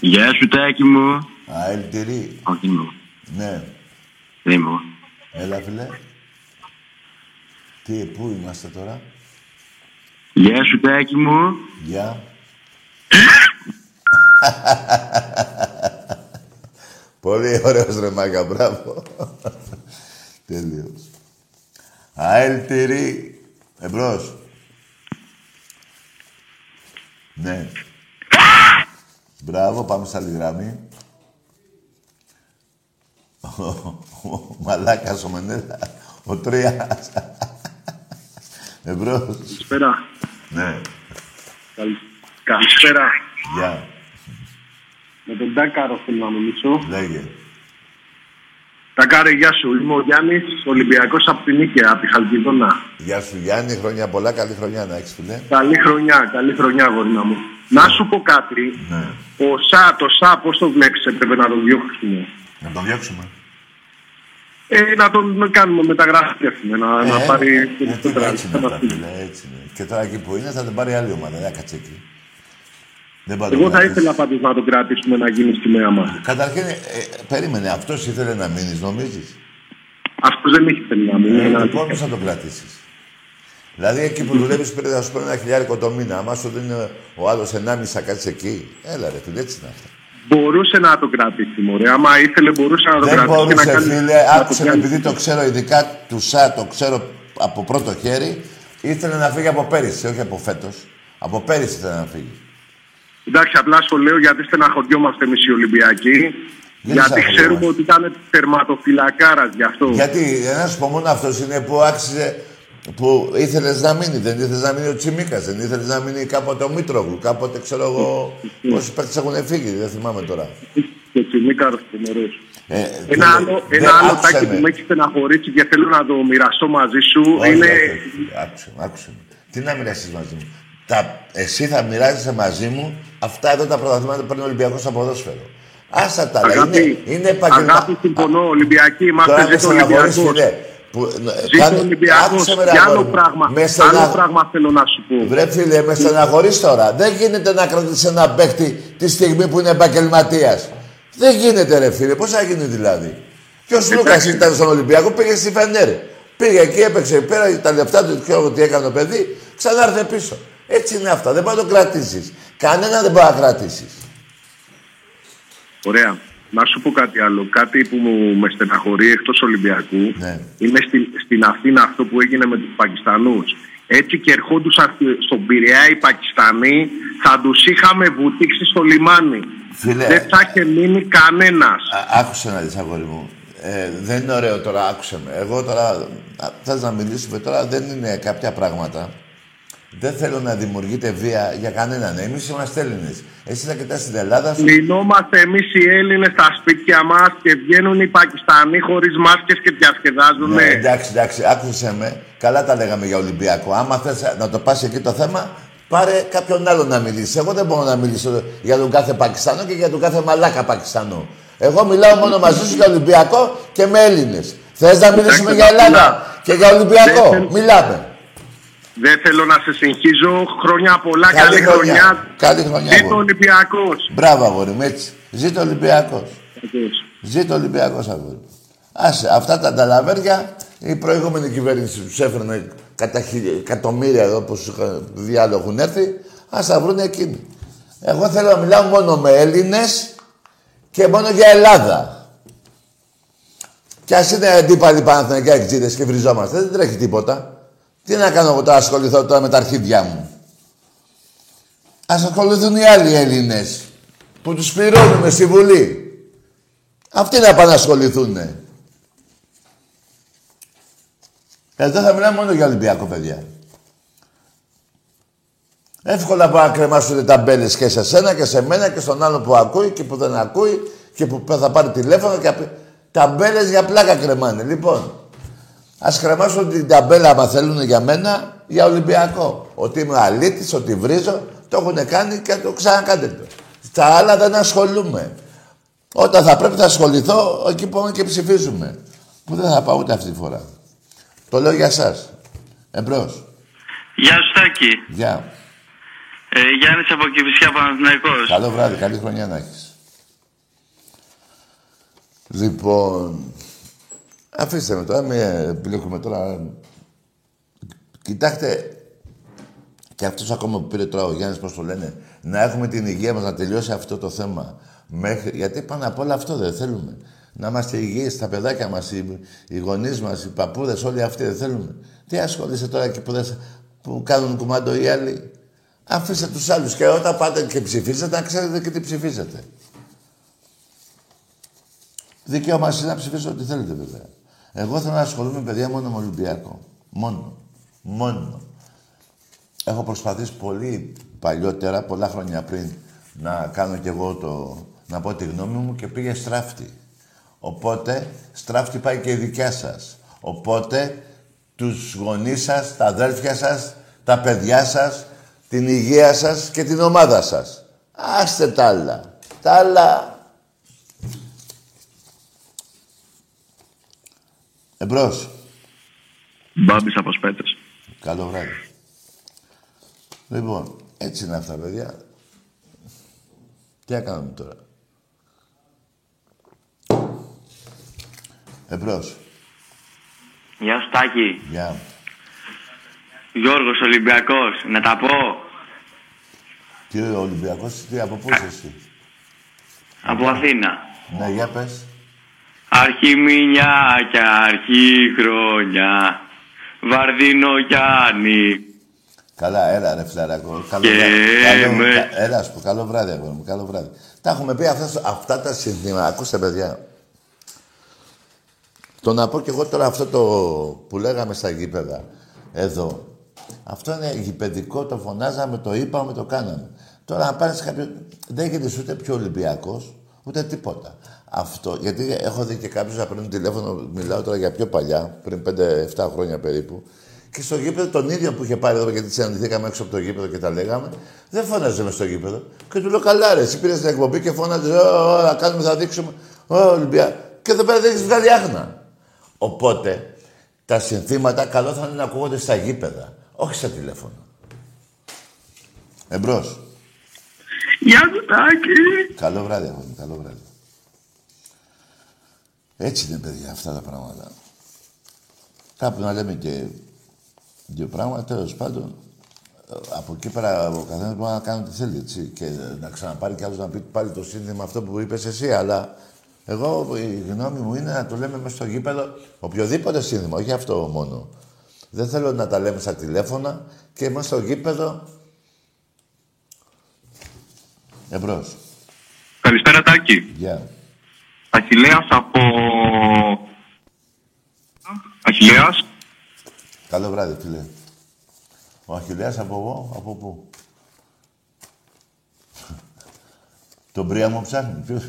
Γεια σου, Τάκη μου. Α, ελτηρή. Όχι, μου. Ναι. Δεν είμαι εγώ. Έλα, φίλε. Τι, πού είμαστε τώρα; Γεια σου, Τάκη μου. Γεια. Πολύ ωραίος ρε μάγκα, μπράβο. Τέλειος. ΑΕΛ τυρί. Εμπρός. Ναι. Μπράβο, πάμε σε άλλη γραμμή. Ο μαλάκας ο Μενέλα. Ο Τριάς. Εμπρός. Καλησπέρα. Ναι. Καλη- Καλησπέρα. Γεια. Με τον Τάκαρο θέλω να μιλήσω. Λέγε. Τάκαρε, γεια σου. Είμαι ο Γιάννης, Ολυμπιακός από την Νίκαια, από τη Χαλκιδόνα. Γεια σου Γιάννη, χρόνια πολλά, καλή χρονιά να έχεις φίλε. Καλή χρονιά, καλή χρονιά, γορίνα μου. Να σου πω κάτι. Ναι. Ο Σα, το Σα, πώς το βλέπεις, έπρεπε να τον διώξουμε. Να τον διώξουμε. Ε, να τον κάνουμε μεταγράφη, ας πούμε, να, να Ε, πάρει ε, περισσότερα. έτσι είναι αυτά, φίλε, έτσι είναι. Και τώρα εκεί που είναι θα τον πάρει άλλη ομάδα, δεν κάτσε εκεί. Δεν πάει να τον Εγώ θα κρατήσει. ήθελα πάντως να τον κρατήσουμε να γίνει στη μέα μας. Καταρχήν, ε, περίμενε, αυτός ήθελε να μείνεις, νομίζεις; Αυτός δεν έχει θέλει να μείνει. Ε, είναι λοιπόν, αλήθεια. πώς θα τον κρατήσεις; Δηλαδή εκεί που δουλεύεις πρέπει να σου παίρνει ένα χιλιάρικο το μήνα. Άμα σου δίνει ο άλλος ενάμιση θα κάτσεις εκεί. Έλα ρε φίλε, έτσι είναι αυτά. Μπορούσε να τον κρατήσει, μωρέ. Άμα ήθελε, μπορούσε να τον Δεν κρατήσει και να μπορούσε, κάνει. φίλε, να το άκουσε με, κάνει. επειδή το ξέρω ειδικά του ΣΑ, το ξέρω από πρώτο χέρι, ήθελε να φύγει από πέρυσι, όχι από φέτος. Από πέρυσι ήθελε να φύγει. Εντάξει, απλά στο λέω γιατί στεναχωριόμαστε εμείς οι Ολυμπιακοί. Δεν γιατί στεναχωριόμαστε. ξέρουμε ότι ήταν τερματοφυλακάρας γι' αυτό. Γιατί να σου πω μόνο αυτός είναι που άξιζε, που ήθελες να μείνει. Δεν ήθελες να μείνει ο Τσιμίκας, δεν ήθελες να μείνει κάποτε ο Μήτρογλου. Κάποτε ξέρω εγώ πόσοι παίκτες έχουν φύγει, δεν θυμάμαι τώρα. Και τσιμίκαρο τρομερό. Ε, Ένα φίλε, άλλο, δεν- ένα άλλο άκουσε τάκι με. που με έχει στεναχωρήσει και θέλω να το μοιραστώ μαζί σου Όχι, είναι. όχι, όχι. Άκουσε με, άκουσε με. Τι να μοιραστείς μαζί μου. Τα, εσύ θα μοιράζεσαι μαζί μου αυτά εδώ τα πρωταθλήματα που παίρνει ο Ολυμπιακός στο ποδόσφαιρο. Άσα τα άλλα. Αγάπη, Είναι, είναι επαγγελμα- αγάπη, συμφωνώ. Ολυμπιακοί Τώρα είμαστε. με Ζήτω στεναχωρείς, Ολυμπιακό. Φίλε. Που, ε, Ζήτω κάνε- Ολυμπιακός. άκουσε με, ρε Και άλλο αγόρι μου. πράγμα. Με στεναχ- Άλλο πράγμα θέλω να σου πω. Βρε φίλε, με στεναχωρείς τώρα. Δεν γίνεται να κρατήσει ένα παίκτη τη στιγμή που είναι επαγγελματίας. Δεν γίνεται, ρε φίλε. Πώς θα γίνει δηλαδή; Και ο Λούκα ήταν στον Ολυμπιακό, πήγε στη Φενέρ. Πήγε εκεί, έπαιξε, πέρα τα λεφτά του, ξέρω τι έκανε το παιδί, ξανά ήρθε πίσω. Έτσι είναι αυτά. Δεν μπορεί να το κρατήσεις. Κανένα δεν μπορεί να κρατήσεις. Ωραία. Να σου πω κάτι άλλο. Κάτι που μου με στεναχωρεί εκτός Ολυμπιακού Ναι. είναι στη, στην Αθήνα αυτό που έγινε με τους Πακιστανούς. Έτσι και ερχόντουσαν στη- στον Πειραιά οι Πακιστανοί, θα τους είχαμε βουτήξει στο λιμάνι. Φίλε. Δεν θα είχε μείνει κανένας. Α, άκουσε να δεις, αγόρι μου. Ε, δεν είναι ωραίο τώρα, άκουσε με. Εγώ τώρα, α, θες να μιλήσουμε τώρα, δεν είναι κάποια πράγματα. Δεν θέλω να δημιουργείτε βία για κανέναν. Εμείς είμαστε Έλληνες. Εσύ θα κοιτάς στην Ελλάδα σου. Λυνόμαστε εμείς οι Έλληνες στα σπίτια μας και βγαίνουν οι Πακιστανοί χωρίς μάσκες και διασκεδάζουν. Ναι, εντάξει, εντάξει, άκουσε με. Καλά τα λέγαμε για Ολυμπιακό. Άμα θες να το πας εκεί το θέμα, πάρε κάποιον άλλο να μιλήσει. Εγώ δεν μπορώ να μιλήσω για τον κάθε Πακιστανό και για τον κάθε μαλάκα Πακιστανό. Εγώ μιλάω μόνο μαζί σου για Ολυμπιακό και με Έλληνες. Θες να μιλήσουμε για Ελλάδα και για Ολυμπιακό; Δεν θέλω- Μιλάμε. Δεν θέλω να σε συγχύζω. Χρόνια πολλά, Καλή καλή, χρονιά. χρονιά. Καλή χρονιά, Ζήτω αγόρι. Ολυμπιακός. Μπράβο, αγόρι μου, έτσι. Ζήτω Ολυμπιακός. Ζήτω Ολυμπιακός, αγόρι μου. Άσε, αυτά τα ταλαβέρια η προηγούμενη κυβέρνηση τους έφερνε κατά χιλι- εκατομμύρια εδώ που διάλογο έχουν έρθει. Ας τα βρουν εκείνοι. Εγώ θέλω να μιλάω μόνο με Έλληνες και μόνο για Ελλάδα. Κι ας είναι αντίπαλοι Παναθηναϊκοί εξήδες και βριζόμαστε. Δεν τρέχει τίποτα. Τι να κάνω εγώ τώρα, ασχοληθώ τώρα με τα αρχίδια μου; Ας ασχοληθούν οι άλλοι Έλληνες που τους πληρώνουμε στη Βουλή. Αυτοί να πάνε να ασχοληθούν. Εδώ θα μιλάμε μόνο για Ολυμπιακό, παιδιά. Εύκολα μπορεί να κρεμάσουν ταμπέλες και σε σένα και σε μένα και στον άλλο που ακούει και που δεν ακούει και που θα πάρει τηλέφωνο και ταμπέλες για πλάκα κρεμάνε. Λοιπόν, ας κρεμάσουν την ταμπέλα άμα θέλουν για μένα για Ολυμπιακό. Ότι είμαι αλήτης, ότι βρίζω, το έχουν κάνει και το ξανακάντε το. Στα άλλα δεν ασχολούμαι. Όταν θα πρέπει θα ασχοληθώ, εκεί πάμε και ψηφίζουμε. Που δεν θα πάω ούτε αυτή τη φορά. Το λέω για εσά. Εμπρός. Γεια σου Τάκη. Γεια. Ε, Γιάννης από Κηφισιά Παναθηναϊκός. Καλό βράδυ, καλή χρονιά να έχεις. Λοιπόν, αφήστε με τώρα, με μπλέκουμε τώρα. Κοιτάξτε, και αυτός ακόμα που πήρε τώρα ο Γιάννης, πώς το λένε, να έχουμε την υγεία μας να τελειώσει αυτό το θέμα. Μέχρι, γιατί πάνω απ' όλα αυτό δεν θέλουμε. Να είμαστε υγιείς, τα παιδάκια μας, οι, οι γονείς μας, οι παππούδες, όλοι αυτοί δεν θέλουμε. Τι ασχολείσαι τώρα και που, δεν, που κάνουν κουμάντο οι άλλοι; Αφήστε τους άλλους και όταν πάτε και ψηφίσετε, να ξέρετε και τι ψηφίσετε. Δικαίωμα είναι να ψηφίσετε ό,τι θέλετε βέβαια. Εγώ θέλω να ασχολούμαι παιδιά μόνο με Ολυμπιακό. Μόνο. Μόνο. Έχω προσπαθήσει πολύ παλιότερα, πολλά χρόνια πριν, να κάνω κι εγώ το... να πω τη γνώμη μου και πήγε στράφτη. Οπότε, στράφτη πάει και η δικιά σας. Οπότε, τους γονείς σας, τα αδέλφια σας, τα παιδιά σας, την υγεία σας και την ομάδα σας. Άστε τα άλλα. Τα άλλα... Εμπρός. Μπάμπης από Σπέτρες. Καλό βράδυ. Λοιπόν, έτσι είναι αυτά, παιδιά. Τι έκαναμε τώρα; Εμπρός. Γεια σου Τάκη. Γεια. Γιώργος Ολυμπιακός. Να τα πω. Τι ο Ολυμπιακός, τι, από πού είσαι εσύ; Από Αθήνα. Ναι, για πες. Αρχιμηνιά και αρχή χρόνια. Βαρδίνο Γιάννη. Καλά, έλα ρε φιλαράκο. Καλό Και βράδυ. Καλό, με- κα- έλα, σου πω, καλό βράδυ, αγόρι μου, καλό βράδυ. Τα έχουμε πει αυτά, αυτά τα συνθήματα. Ακούστε, παιδιά. Το να πω κι εγώ τώρα αυτό το που λέγαμε στα γήπεδα, εδώ. Αυτό είναι γηπαιδικό, το φωνάζαμε, το είπαμε, το κάναμε. Τώρα να πάρεις κάποιο... Δεν γίνεται ούτε πιο Ολυμπιακός, ούτε τίποτα. Αυτό, γιατί έχω δει και κάποιους να παίρνουν τηλέφωνο, μιλάω τώρα για πιο παλιά, πριν 5-7 χρόνια περίπου, και στο γήπεδο τον ίδιο που είχε πάρει εδώ, γιατί συναντηθήκαμε έξω από το γήπεδο και τα λέγαμε, δεν φώναζε μες στο γήπεδο. Και του λέω, καλά ρε, εσύ πήρες την εκπομπή και φώναζε, «Ω, θα κάνουμε, θα δείξουμε, Ω, Ολυμπιακό. Και εδώ πέρα δεν έχεις βγάλει άχνα. Οπότε, τα συνθήματα καλό θα είναι να ακούγονται στα γήπεδα, όχι στα τηλέφωνα. Εμπρός. Γεια σου Τάκη. Καλό βράδυ, αγόρι μου, καλό βράδυ. Έτσι είναι, παιδιά, αυτά τα πράγματα. Κάπου να λέμε και δύο πράγματα, τέλος πάντων. ε, Από εκεί πέρα ο καθένας μπορεί να κάνει ό,τι θέλει, έτσι. Και να ξαναπάρει κι άλλος να πει πάλι το σύνθημα αυτό που είπες εσύ. Αλλά εγώ η γνώμη μου είναι να το λέμε μέσα στο γήπεδο οποιοδήποτε σύνθημα, όχι αυτό μόνο. Δεν θέλω να τα λέμε στα τηλέφωνα και μέσα στο γήπεδο. Εμπρός. Καλησπέρα Τάκη. Γεια. Αχιλέας από... Αχιλέας. Καλό βράδυ, φίλε. Ο Αχιλέας από εγώ, από πού; Τον Πρία μου ψάχνει. Ποιος...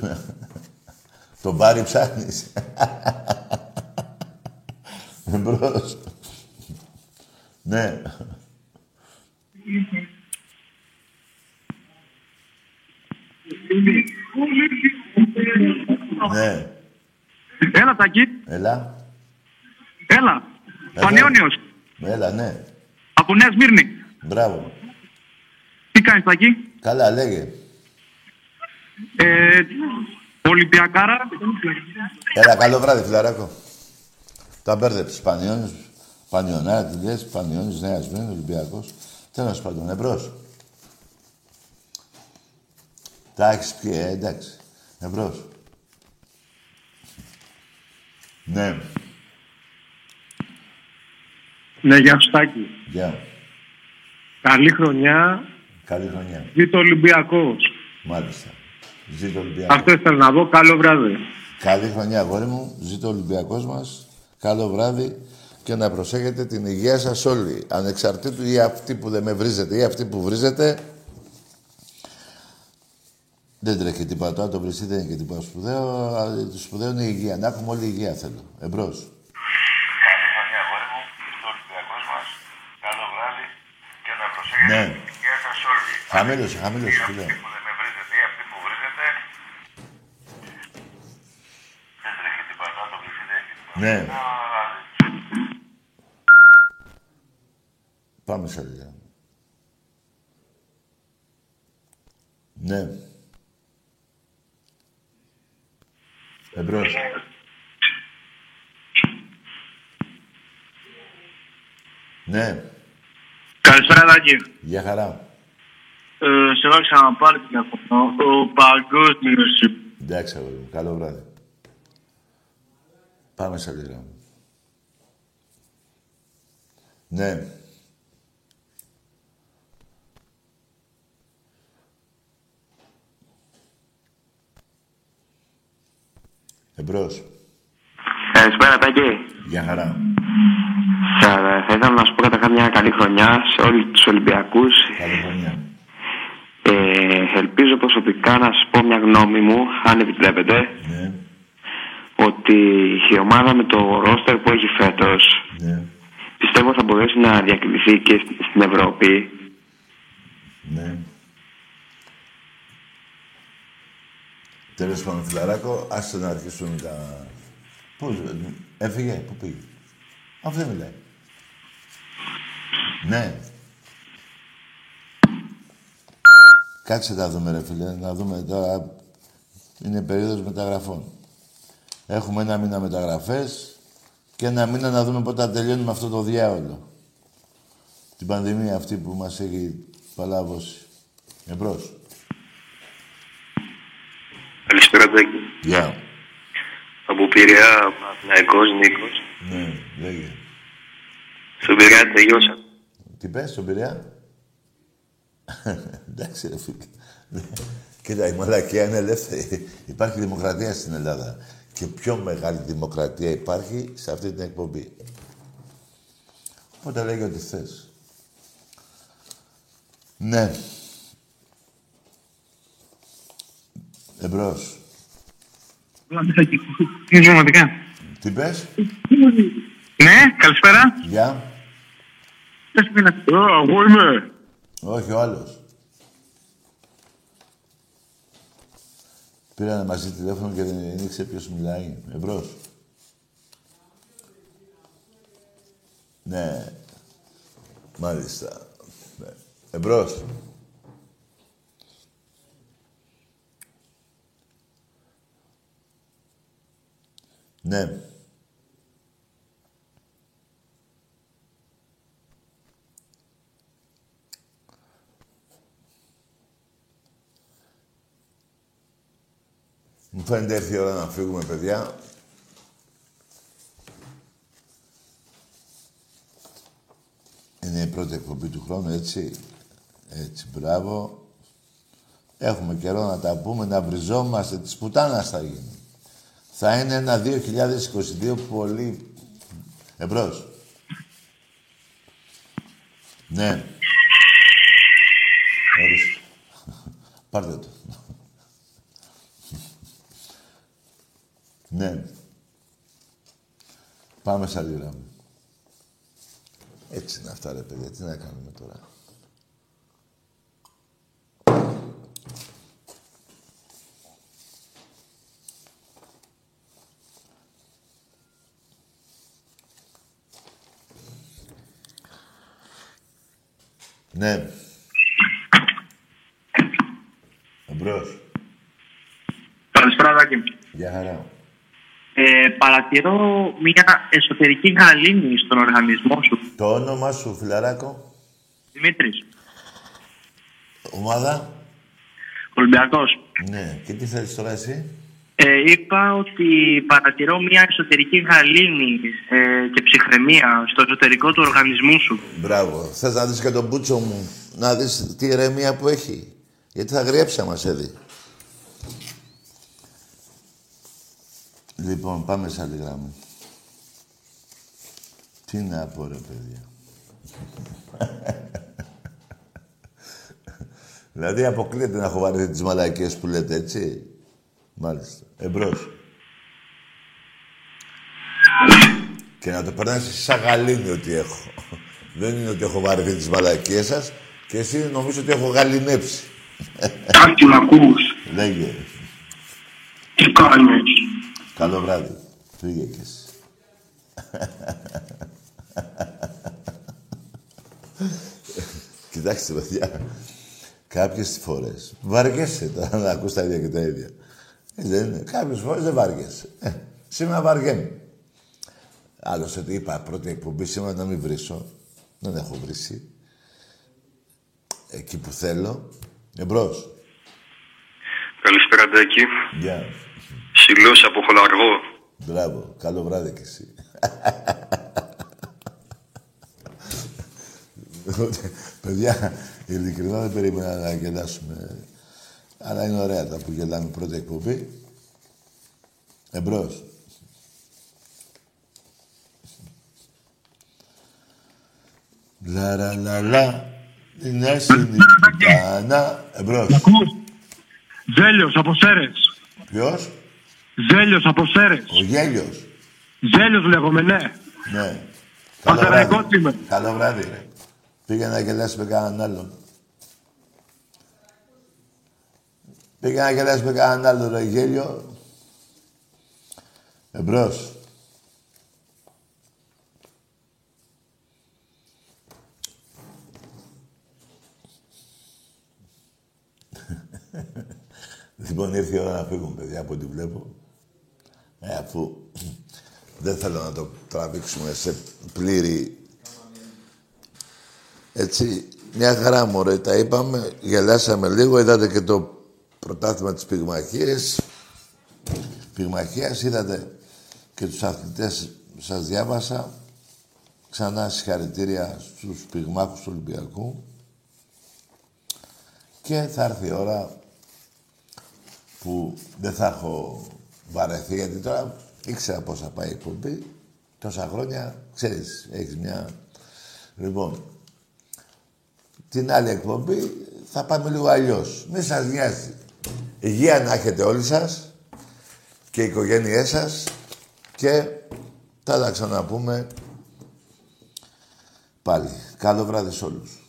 Τον Μπάρι ψάχνεις. Εμπρός. ναι. Ναι. Έλα Τάκη. Έλα. Έλα. Εδώ. Πανιόνιος. Έλα, ναι. Από Νέα Σμύρνη. Μπράβο. Τι κάνεις Τάκη; Καλά, λέγε. Ε, Ολυμπιακάρα. Έλα, καλό βράδυ, φιλαράκο. Τα μπέρδεψε. Πανιόνιος, Πανιονάρα, τι λες, Πανιόνιος, Νέα Σμύρνη, Ολυμπιακός. Τέλος πάντων, εμπρός. Τα έχεις πει, ε, εντάξει. Εμπρός. Ναι. Ναι, γεια σου Τάκη. Γεια. Καλή χρονιά. Καλή χρονιά. Ζήτω Ολυμπιακός. Μάλιστα. Ζήτω ο Ολυμπιακός. Αυτό ήθελα να πω. Καλό βράδυ. Καλή χρονιά, αγόρι μου. Ζήτω ο Ολυμπιακός μας. Καλό βράδυ. Και να προσέχετε την υγεία σας όλοι. Ανεξαρτήτου ή αυτοί που δεν με βρίζετε ή αυτοί που βρίζετε. Δεν τρέχει τίποτα τώρα, το βριστή δεν είναι και τίποτα σπουδαίο. αλλά Το σπουδαίο είναι η υγεία. Να έχουμε όλη υγεία θέλω. Εμπρός. Καλή χρονιά, αγόρι μου. Στο Ολυμπιακός μας. Καλό βράδυ. Και να προσέχετε Ναι. την υγεία σας όλοι. Χαμήλωσε, χαμήλωσε, Ή φίλε. αυτοί που δεν με βρίζετε ή αυτοί που βρίζετε. Δεν τρέχει τίποτα τώρα, το βριστή δεν έχει τίποτα. Ναι. Α, Πάμε σε λίγα. Ναι. Εμπρός. Ναι. Καλησπέρα, Τάκη. Γεια χαρά. Ε, σε έχω ξαναπάρει τηλέφωνο. Ο παγκόσμιος Εντάξει, αγόρι μου. Καλό βράδυ. Πάμε σε λίγα. Ναι. Εμπρός. Καλησπέρα, Τάκη. Γεια χαρά. Θα, θα ήθελα να σου πω καταρχά μια καλή χρονιά σε όλους τους Ολυμπιακούς. Καλή χρονιά. Ε, ελπίζω προσωπικά να σας πω μια γνώμη μου, αν επιτρέπετε, Ναι. ότι η ομάδα με το ρόστερ που έχει φέτος Ναι. πιστεύω θα μπορέσει να διακριθεί και στη- στην Ευρώπη. Ναι. Τέλος πάντων, φιλαράκο, άσε να αρχίσουν τα... Πού, έφυγε, πού πήγε; Αυτό δεν μιλάει. Ναι. Κάτσε τα δούμε, ρε φίλε, να δούμε τώρα. Είναι περίοδος μεταγραφών. Έχουμε ένα μήνα μεταγραφές και ένα μήνα να δούμε πότε θα τελειώνουμε αυτό το διάολο. Την πανδημία αυτή που μας έχει παλάβώσει. Εμπρός. Καλησπέρα, Τάκη. Γεια. Από Πειραιά, Παναθηναϊκός, Νίκος. Ναι, λέγε. Στον Πειραιά τελειώσα. Τι πες, στον Πειραιά; Εντάξει, ρε φίλε. Κοίτα, η μαλακία είναι ελεύθερη. Υπάρχει δημοκρατία στην Ελλάδα. Και πιο μεγάλη δημοκρατία υπάρχει σε αυτή την εκπομπή. Οπότε λέγε ό,τι θες. Ναι. Εμπρός. Είναι ζωματικά. Τι πες; Ναι, καλησπέρα. Γεια. Ποιος είναι. Εγώ είμαι. Όχι, ο άλλος. Πήρανε μαζί τηλέφωνο και δεν ήξερε ποιος μιλάει. Εμπρός. Ναι. Μάλιστα. Ναι. Εμπρός. Ναι. Μου φαίνεται έρθει η ώρα να φύγουμε, παιδιά. Είναι η πρώτη εκπομπή του χρόνου, έτσι. Έτσι, μπράβο. Έχουμε καιρό να τα πούμε, να βριζόμαστε. Της πουτάνας θα γίνει. Θα είναι ένα 2022 πολύ... Εμπρός. Ναι. Ορίστε. Πάρτε το. Ναι. Πάμε στα λίρα μου. Έτσι είναι αυτά, ρε παιδιά. Τι να κάνουμε τώρα. Ναι. Εμπρός. Καλησπέρα, Τάκη. Γεια χαρά. Ε, παρατηρώ μια εσωτερική γαλήνη στον οργανισμό σου. Το όνομα σου, φιλαράκο. Δημήτρης, Ομάδα. Ολυμπιακός. Ναι. Και τι θέλεις τώρα εσύ; Ε, είπα ότι παρατηρώ μια εσωτερική γαλήνη ε, και ψυχραιμία στο εσωτερικό του οργανισμού σου. Μπράβο. Θες να δεις και τον μπούτσο μου, να δεις τι ηρεμία που έχει. Γιατί θα γριέψει άμα σε δει. Λοιπόν, πάμε σε άλλη γραμμή. Τι να πω ρε παιδιά. <laughs> δηλαδή αποκλείεται να έχω βαρεθεί τις μαλακίες που λέτε, έτσι. Μάλιστα. Εμπρός. Και να το περνάς εσύ σαν γαλήνη ότι έχω. Δεν είναι ότι έχω βαρεθεί τις μαλακίες σας και εσύ νομίζω ότι έχω γαλινέψει. Κάτι να ακούς. Λέγε. Τι κάνεις. Καλό βράδυ. Φύγε κι εσύ. Κοιτάξτε, παιδιά. Κάποιες φορές βαριέσαι τώρα να ακούς τα ίδια και τα ίδια. Ε, δεν είναι. Κάποιες φορές δεν βαριέσαι. Ε, σήμερα βαριέμαι. Άλλωστε, ότι είπα πρώτη εκπομπή σήμερα να μην βρίσω. Δεν έχω βρίσει. Εκεί που θέλω. Εμπρός. Καλησπέρα, Ντάκη. Γεια. Σιλός από Χολαργό. Μπράβο. Καλό βράδυ κι εσύ. <laughs> Παιδιά, ειλικρινά δεν περίμενα να γελάσουμε. Αλλά είναι ωραία τα που γελάμε πρώτη εκπομπή. Εμπρός. Λα ρα λα λα. Είναι συνηθιτάνα. Εμπρός. Ζέλιος από Σέρες. Ποιος; Ζέλιος από Σέρες. Ο Γέλιος. Ζέλιος λέγομαι, ναι. Ναι. Καλό Πανσεραϊκός βράδυ. είμαι. Καλό βράδυ, ρε. Πήγα να γελάσει με κανέναν άλλον. Πήγα να γελάσει με κανέναν άλλον, ρε γέλιο. Εμπρός. <laughs> λοιπόν, ήρθε η ώρα να φύγουν, παιδιά, από ό,τι βλέπω. Ε, αφού <clears throat> δεν θέλω να το τραβήξουμε σε πλήρη... Έτσι, μια χαρά μωρέ, τα είπαμε, γελάσαμε λίγο, είδατε και το πρωτάθλημα της πυγμαχίας. Πυγμαχίας, είδατε και τους αθλητές σας διάβασα. Ξανά συγχαρητήρια στους πυγμάχους του Ολυμπιακού. Και θα έρθει η ώρα που δεν θα έχω βαρεθεί, γιατί τώρα ήξερα πώς θα πάει η εκπομπή. Τόσα χρόνια, ξέρεις, έχεις μια... Λοιπόν, την άλλη εκπομπή θα πάμε λίγο αλλιώς. Μη σας νοιάζει. Υγεία να έχετε όλοι σας και οι οικογένειές σας και θα τα ξαναπούμε πάλι. Καλό βράδυ σε όλους.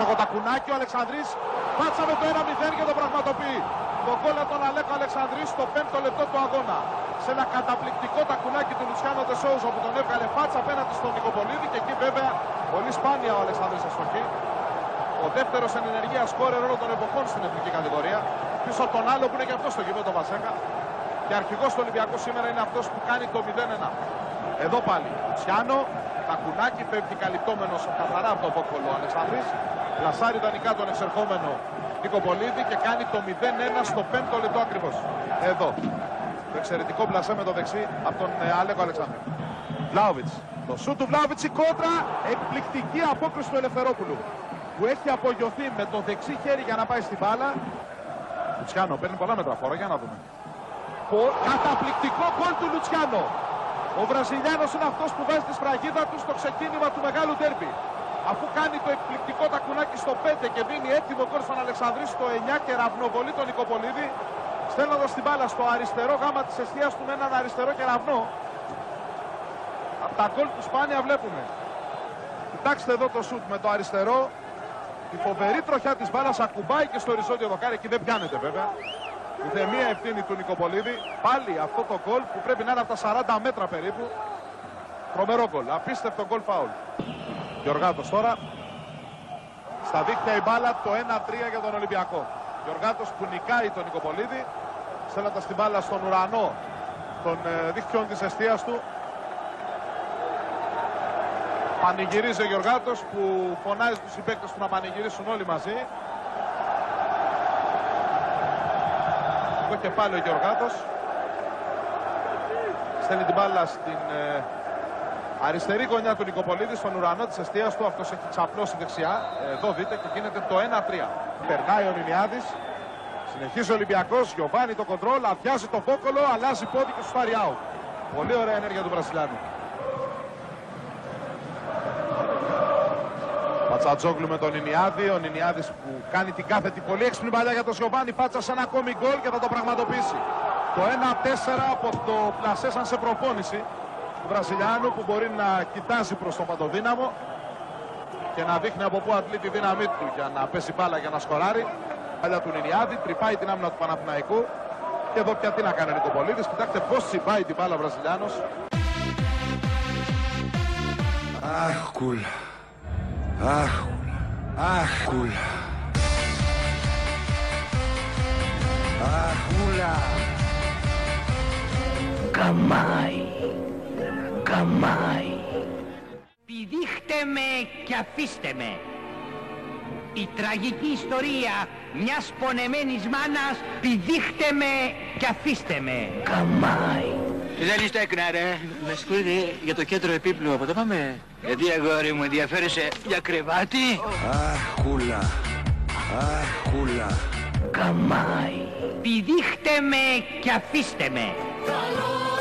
Παντελή. Είναι έξω τα κουνάκι ο Αλεξανδρής. Πάτσα με το 1-0 και το πραγματοποιεί. Το γκολ από τον Αλέκο Αλεξανδρής στο 5ο λεπτό του αγώνα. Σε ένα καταπληκτικό τακουνάκι του Λουτσιάνο Τεσόουζο που τον έβγαλε φάτσα απέναντι στον Νικοπολίδη και εκεί βέβαια πολύ σπάνια ο Αλεξανδρής αστοχή. Ο δεύτερος εν ενεργεία σκόρερ όλων των εποχών στην εθνική κατηγορία. Πίσω από τον άλλο που είναι και αυτός στο γήπεδο Βασέκα. Και αρχηγός του Ολυμπιακού σήμερα είναι αυτός που κάνει το 0-1. Εδώ πάλι. Λουτσιάνο, τακουνάκι πέφτει καλυπτόμενος καθαρά από τον Βόκολο ο Αλεξανδρής. Πλασάρει δανεικά τον εξερχόμενο Νικοπολίδη και κάνει το 0-1 στο 5ο λεπτό ακριβώς. Εδώ. Το εξαιρετικό πλασέ με το δεξί από τον ε, Αλέκο Αλεξάνδρου. Βλάουβιτ. Το σου του Βλάουβιτ η κόντρα. Εκπληκτική απόκριση του Ελευθερόπουλου. Που έχει απογειωθεί με το δεξί χέρι για να πάει στην μπάλα. Λουτσιάνο παίρνει πολλά μέτρα φόρα. Για να δούμε. Καταπληκτικό γκολ του Λουτσιάνο. Ο Βραζιλιάνος είναι αυτός που βάζει τη σφραγίδα του στο ξεκίνημα του μεγάλου τέρμπι. Αφού κάνει το εκπληκτικό τακουνάκι στο 5 και δίνει έτοιμο γκολ στον Αλεξανδρή στο 9 και ραυνοβολεί τον Νικοπολίδη, στέλνοντας την μπάλα στο αριστερό γάμα της αιστεία του με έναν αριστερό κεραυνό. Από τα γκολ του σπάνια βλέπουμε. Κοιτάξτε εδώ το σουτ με το αριστερό. Η φοβερή τροχιά της μπάλας ακουμπάει και στο οριζόντιο δοκάρι. Εκεί δεν πιάνεται βέβαια. Ούτε μία ευθύνη του Νικοπολίδη. Πάλι αυτό το γκολ που πρέπει να είναι από τα 40 μέτρα περίπου. Τρομερό γκολ. Απίστευτο γκολ φάουλ. Γιωργάτος τώρα. Στα δίκτυα η μπάλα το 1-3 για τον Ολυμπιακό. Γιωργάτος που νικάει τον Νικοπολίδη. Στέλνοντας την μπάλα στον ουρανό των ε, δίκτυων της αιστείας του. Πανηγυρίζει ο Γιωργάτος που φωνάζει τους συμπαίκτες του να πανηγυρίσουν όλοι μαζί. και πάλι ο Γιωργάτος. Στέλνει την μπάλα στην ε, αριστερή γωνιά του Νικοπολίδης, στον ουρανό της αιστείας του. Αυτός έχει ξαπλώσει δεξιά. Εδώ δείτε και γίνεται το 1-3. Περνάει ο Νινιάδης. Συνεχίζει ο Ολυμπιακός. Γιωβάνι το κοντρόλ. Αδειάζει το φόκολο. Αλλάζει πόδι και σου πάρει out. Πολύ ωραία ενέργεια του Βρασιλιάνου. Πατσατζόγλου με τον Ινιάδη. Ο Νινιάδης που κάνει την κάθετη πολύ έξυπνη παλιά για τον Σιωβάνι. Πάτσα σε ένα ακόμη γκολ και θα το πραγματοποιήσει. Το 1-4 από το πλασέ σαν σε προπόνηση του Βραζιλιάνου που μπορεί να κοιτάζει προς τον Παντοδύναμο και να δείχνει από πού αντλεί τη δύναμή του για να πέσει μπάλα για να σκοράρει. Παλιά του Νινιάδη, τρυπάει την άμυνα του Παναθηναϊκού. Και εδώ πια τι να κάνει ο Νικοπολίδης. Κοιτάξτε πώς τσιμπάει την μπάλα ο Βραζιλιάνος. Αχ, κούλα. Αχ, αχ, κούλα. Αχούλα. Καμάι. Καμάι. Πηδήχτε με και αφήστε με. Η τραγική ιστορία μιας πονεμένης μάνας πηδήχτε με και αφήστε με. Καμάι. Δεν είστε έκνα ρε. Με συγχωρείτε για το κέντρο επίπλου. Από το πάμε. Γιατί αγόρι μου ενδιαφέρεσαι για κρεβάτι; Αχ, κούλα. Αχ, κούλα. Καμάι. Πηδήχτε με και αφήστε με. Καλώς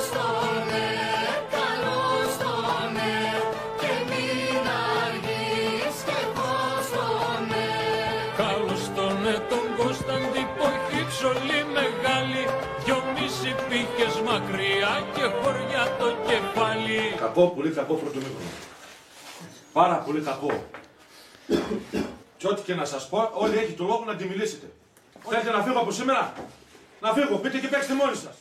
χωριά το κεφάλι. Κακό, πολύ κακό πρώτο μήχρονο. Πάρα πολύ κακό. και ό,τι και να σας πω, όλοι έχει το λόγο να τη μιλήσετε. Θέλετε να φύγω από σήμερα; Να φύγω, πείτε και παίξτε μόνοι σας.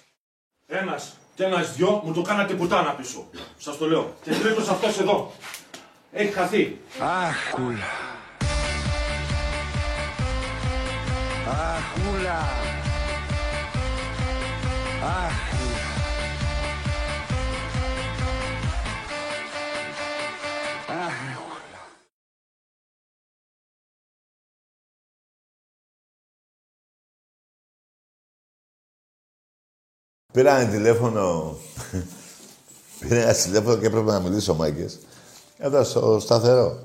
Ένας και ένας δυο μου το κάνατε πουτάνα πίσω. Σας το λέω. Και τρίτος αυτός εδώ. Έχει χαθεί. Αχ, κούλα. Αχ, κούλα. Αχ, κούλα. Αχ, Πήρανε τηλέφωνο. Πήρε ένα τηλέφωνο και έπρεπε να μιλήσω μάγκες. Εδώ στο σταθερό.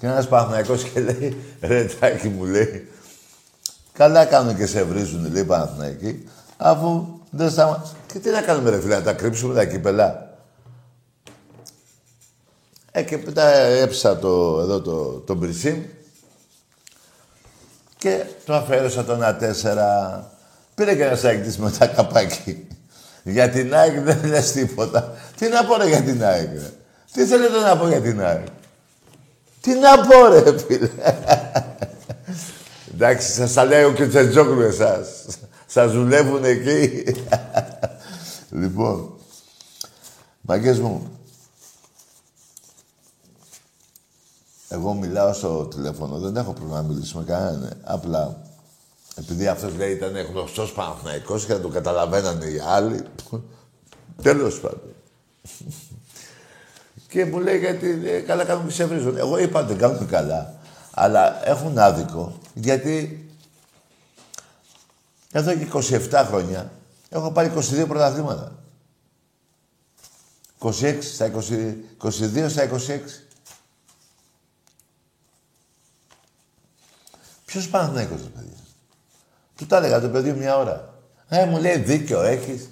Και ένας Παναθηναϊκός και λέει, ρε τάκι μου λέει, καλά κάνουν και σε βρίζουν, λέει Παναθηναϊκοί, αφού δεν σταμα... Και τι να κάνουμε ρε φίλε, να τα κρύψουμε τα κύπελα; Ε, και μετά έψα το, εδώ το, το μπρισίμ και το αφαίρεσα το ένα τέσσερα. Πήρε και ένας σάκης με τα καπάκι. Για την ΑΕΚ δεν λες τίποτα. Τι να πω ρε για την ΑΕΚ, ρε. Τι θέλετε να πω για την ΑΕΚ. Τι να πω ρε φίλε. Εντάξει, σας τα λέει ο Κιτσετζόκλου εσάς. Σας δουλεύουν εκεί. λοιπόν, μαγκές μου, εγώ μιλάω στο τηλέφωνο, δεν έχω πρόβλημα να μιλήσω με κανέναν. Απλά, επειδή αυτός λέει ήταν γνωστός Παναθηναϊκός και να το καταλαβαίνανε οι άλλοι, τέλος πάντων. και μου λέει γιατί ε, καλά κάνουν και σε βρίζουν. Εγώ είπα δεν κάνουν καλά. Αλλά έχουν άδικο γιατί εδώ και 27 χρόνια έχω πάρει 22 πρωταθλήματα. 26 στα 20, 22 στα 26. Ποιος Παναθηναϊκός, ρε παιδιά. Του τα έλεγα το παιδί μια ώρα. Ε, μου λέει δίκιο έχεις.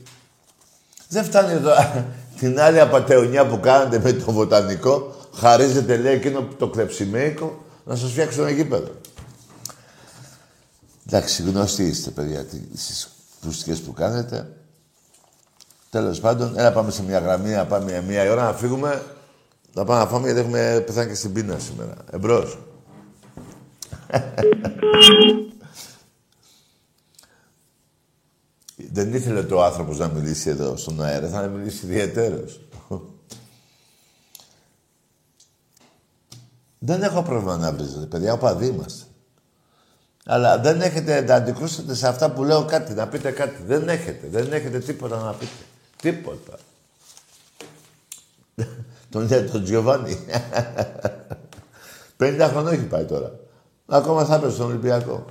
Δεν φτάνει εδώ <laughs> την άλλη απαταιωνιά που κάνετε με το βοτανικό. Χαρίζετε, λέει, εκείνο το κλεψιμέικο να σας φτιάξει ένα γήπεδο. Εντάξει, γνωστοί είστε, παιδιά, στις πουστικές που κάνετε. Τέλος πάντων, έλα πάμε σε μια γραμμή, να πάμε μια ώρα να φύγουμε. Να πάμε να φάμε γιατί έχουμε πεθάνει και στην πείνα σήμερα. Εμπρός. <laughs> Δεν ήθελε το άνθρωπος να μιλήσει εδώ στον αέρα, θα μιλήσει ιδιαίτερος. Δεν έχω πρόβλημα να βρίζετε, παιδιά, οπαδοί είμαστε. Αλλά δεν έχετε να αντικρούσετε σε αυτά που λέω κάτι, να πείτε κάτι. Δεν έχετε, δεν έχετε τίποτα να πείτε. Τίποτα. τον λέει τον Τζιωβάνι. 50 <laughs> χρόνια έχει πάει τώρα. Ακόμα θα έπαιζε στον Ολυμπιακό.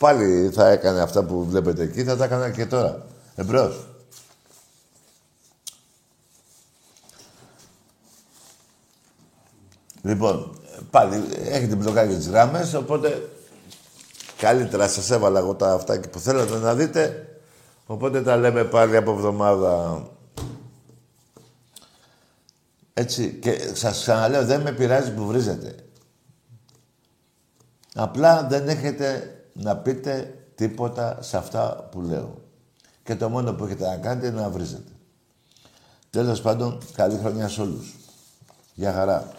Πάλι θα έκανε αυτά που βλέπετε εκεί, θα τα έκανα και τώρα. Εμπρός. Λοιπόν, πάλι έχετε μπλοκάρει τις γράμμες, οπότε καλύτερα σας έβαλα εγώ τα αυτά που θέλατε να δείτε. Οπότε τα λέμε πάλι από εβδομάδα. Έτσι, και σας ξαναλέω, δεν με πειράζει που βρίζετε. Απλά δεν έχετε να πείτε τίποτα σε αυτά που λέω. Και το μόνο που έχετε να κάνετε είναι να βρίζετε. Τέλος πάντων, καλή χρονιά σε όλους. Γεια χαρά.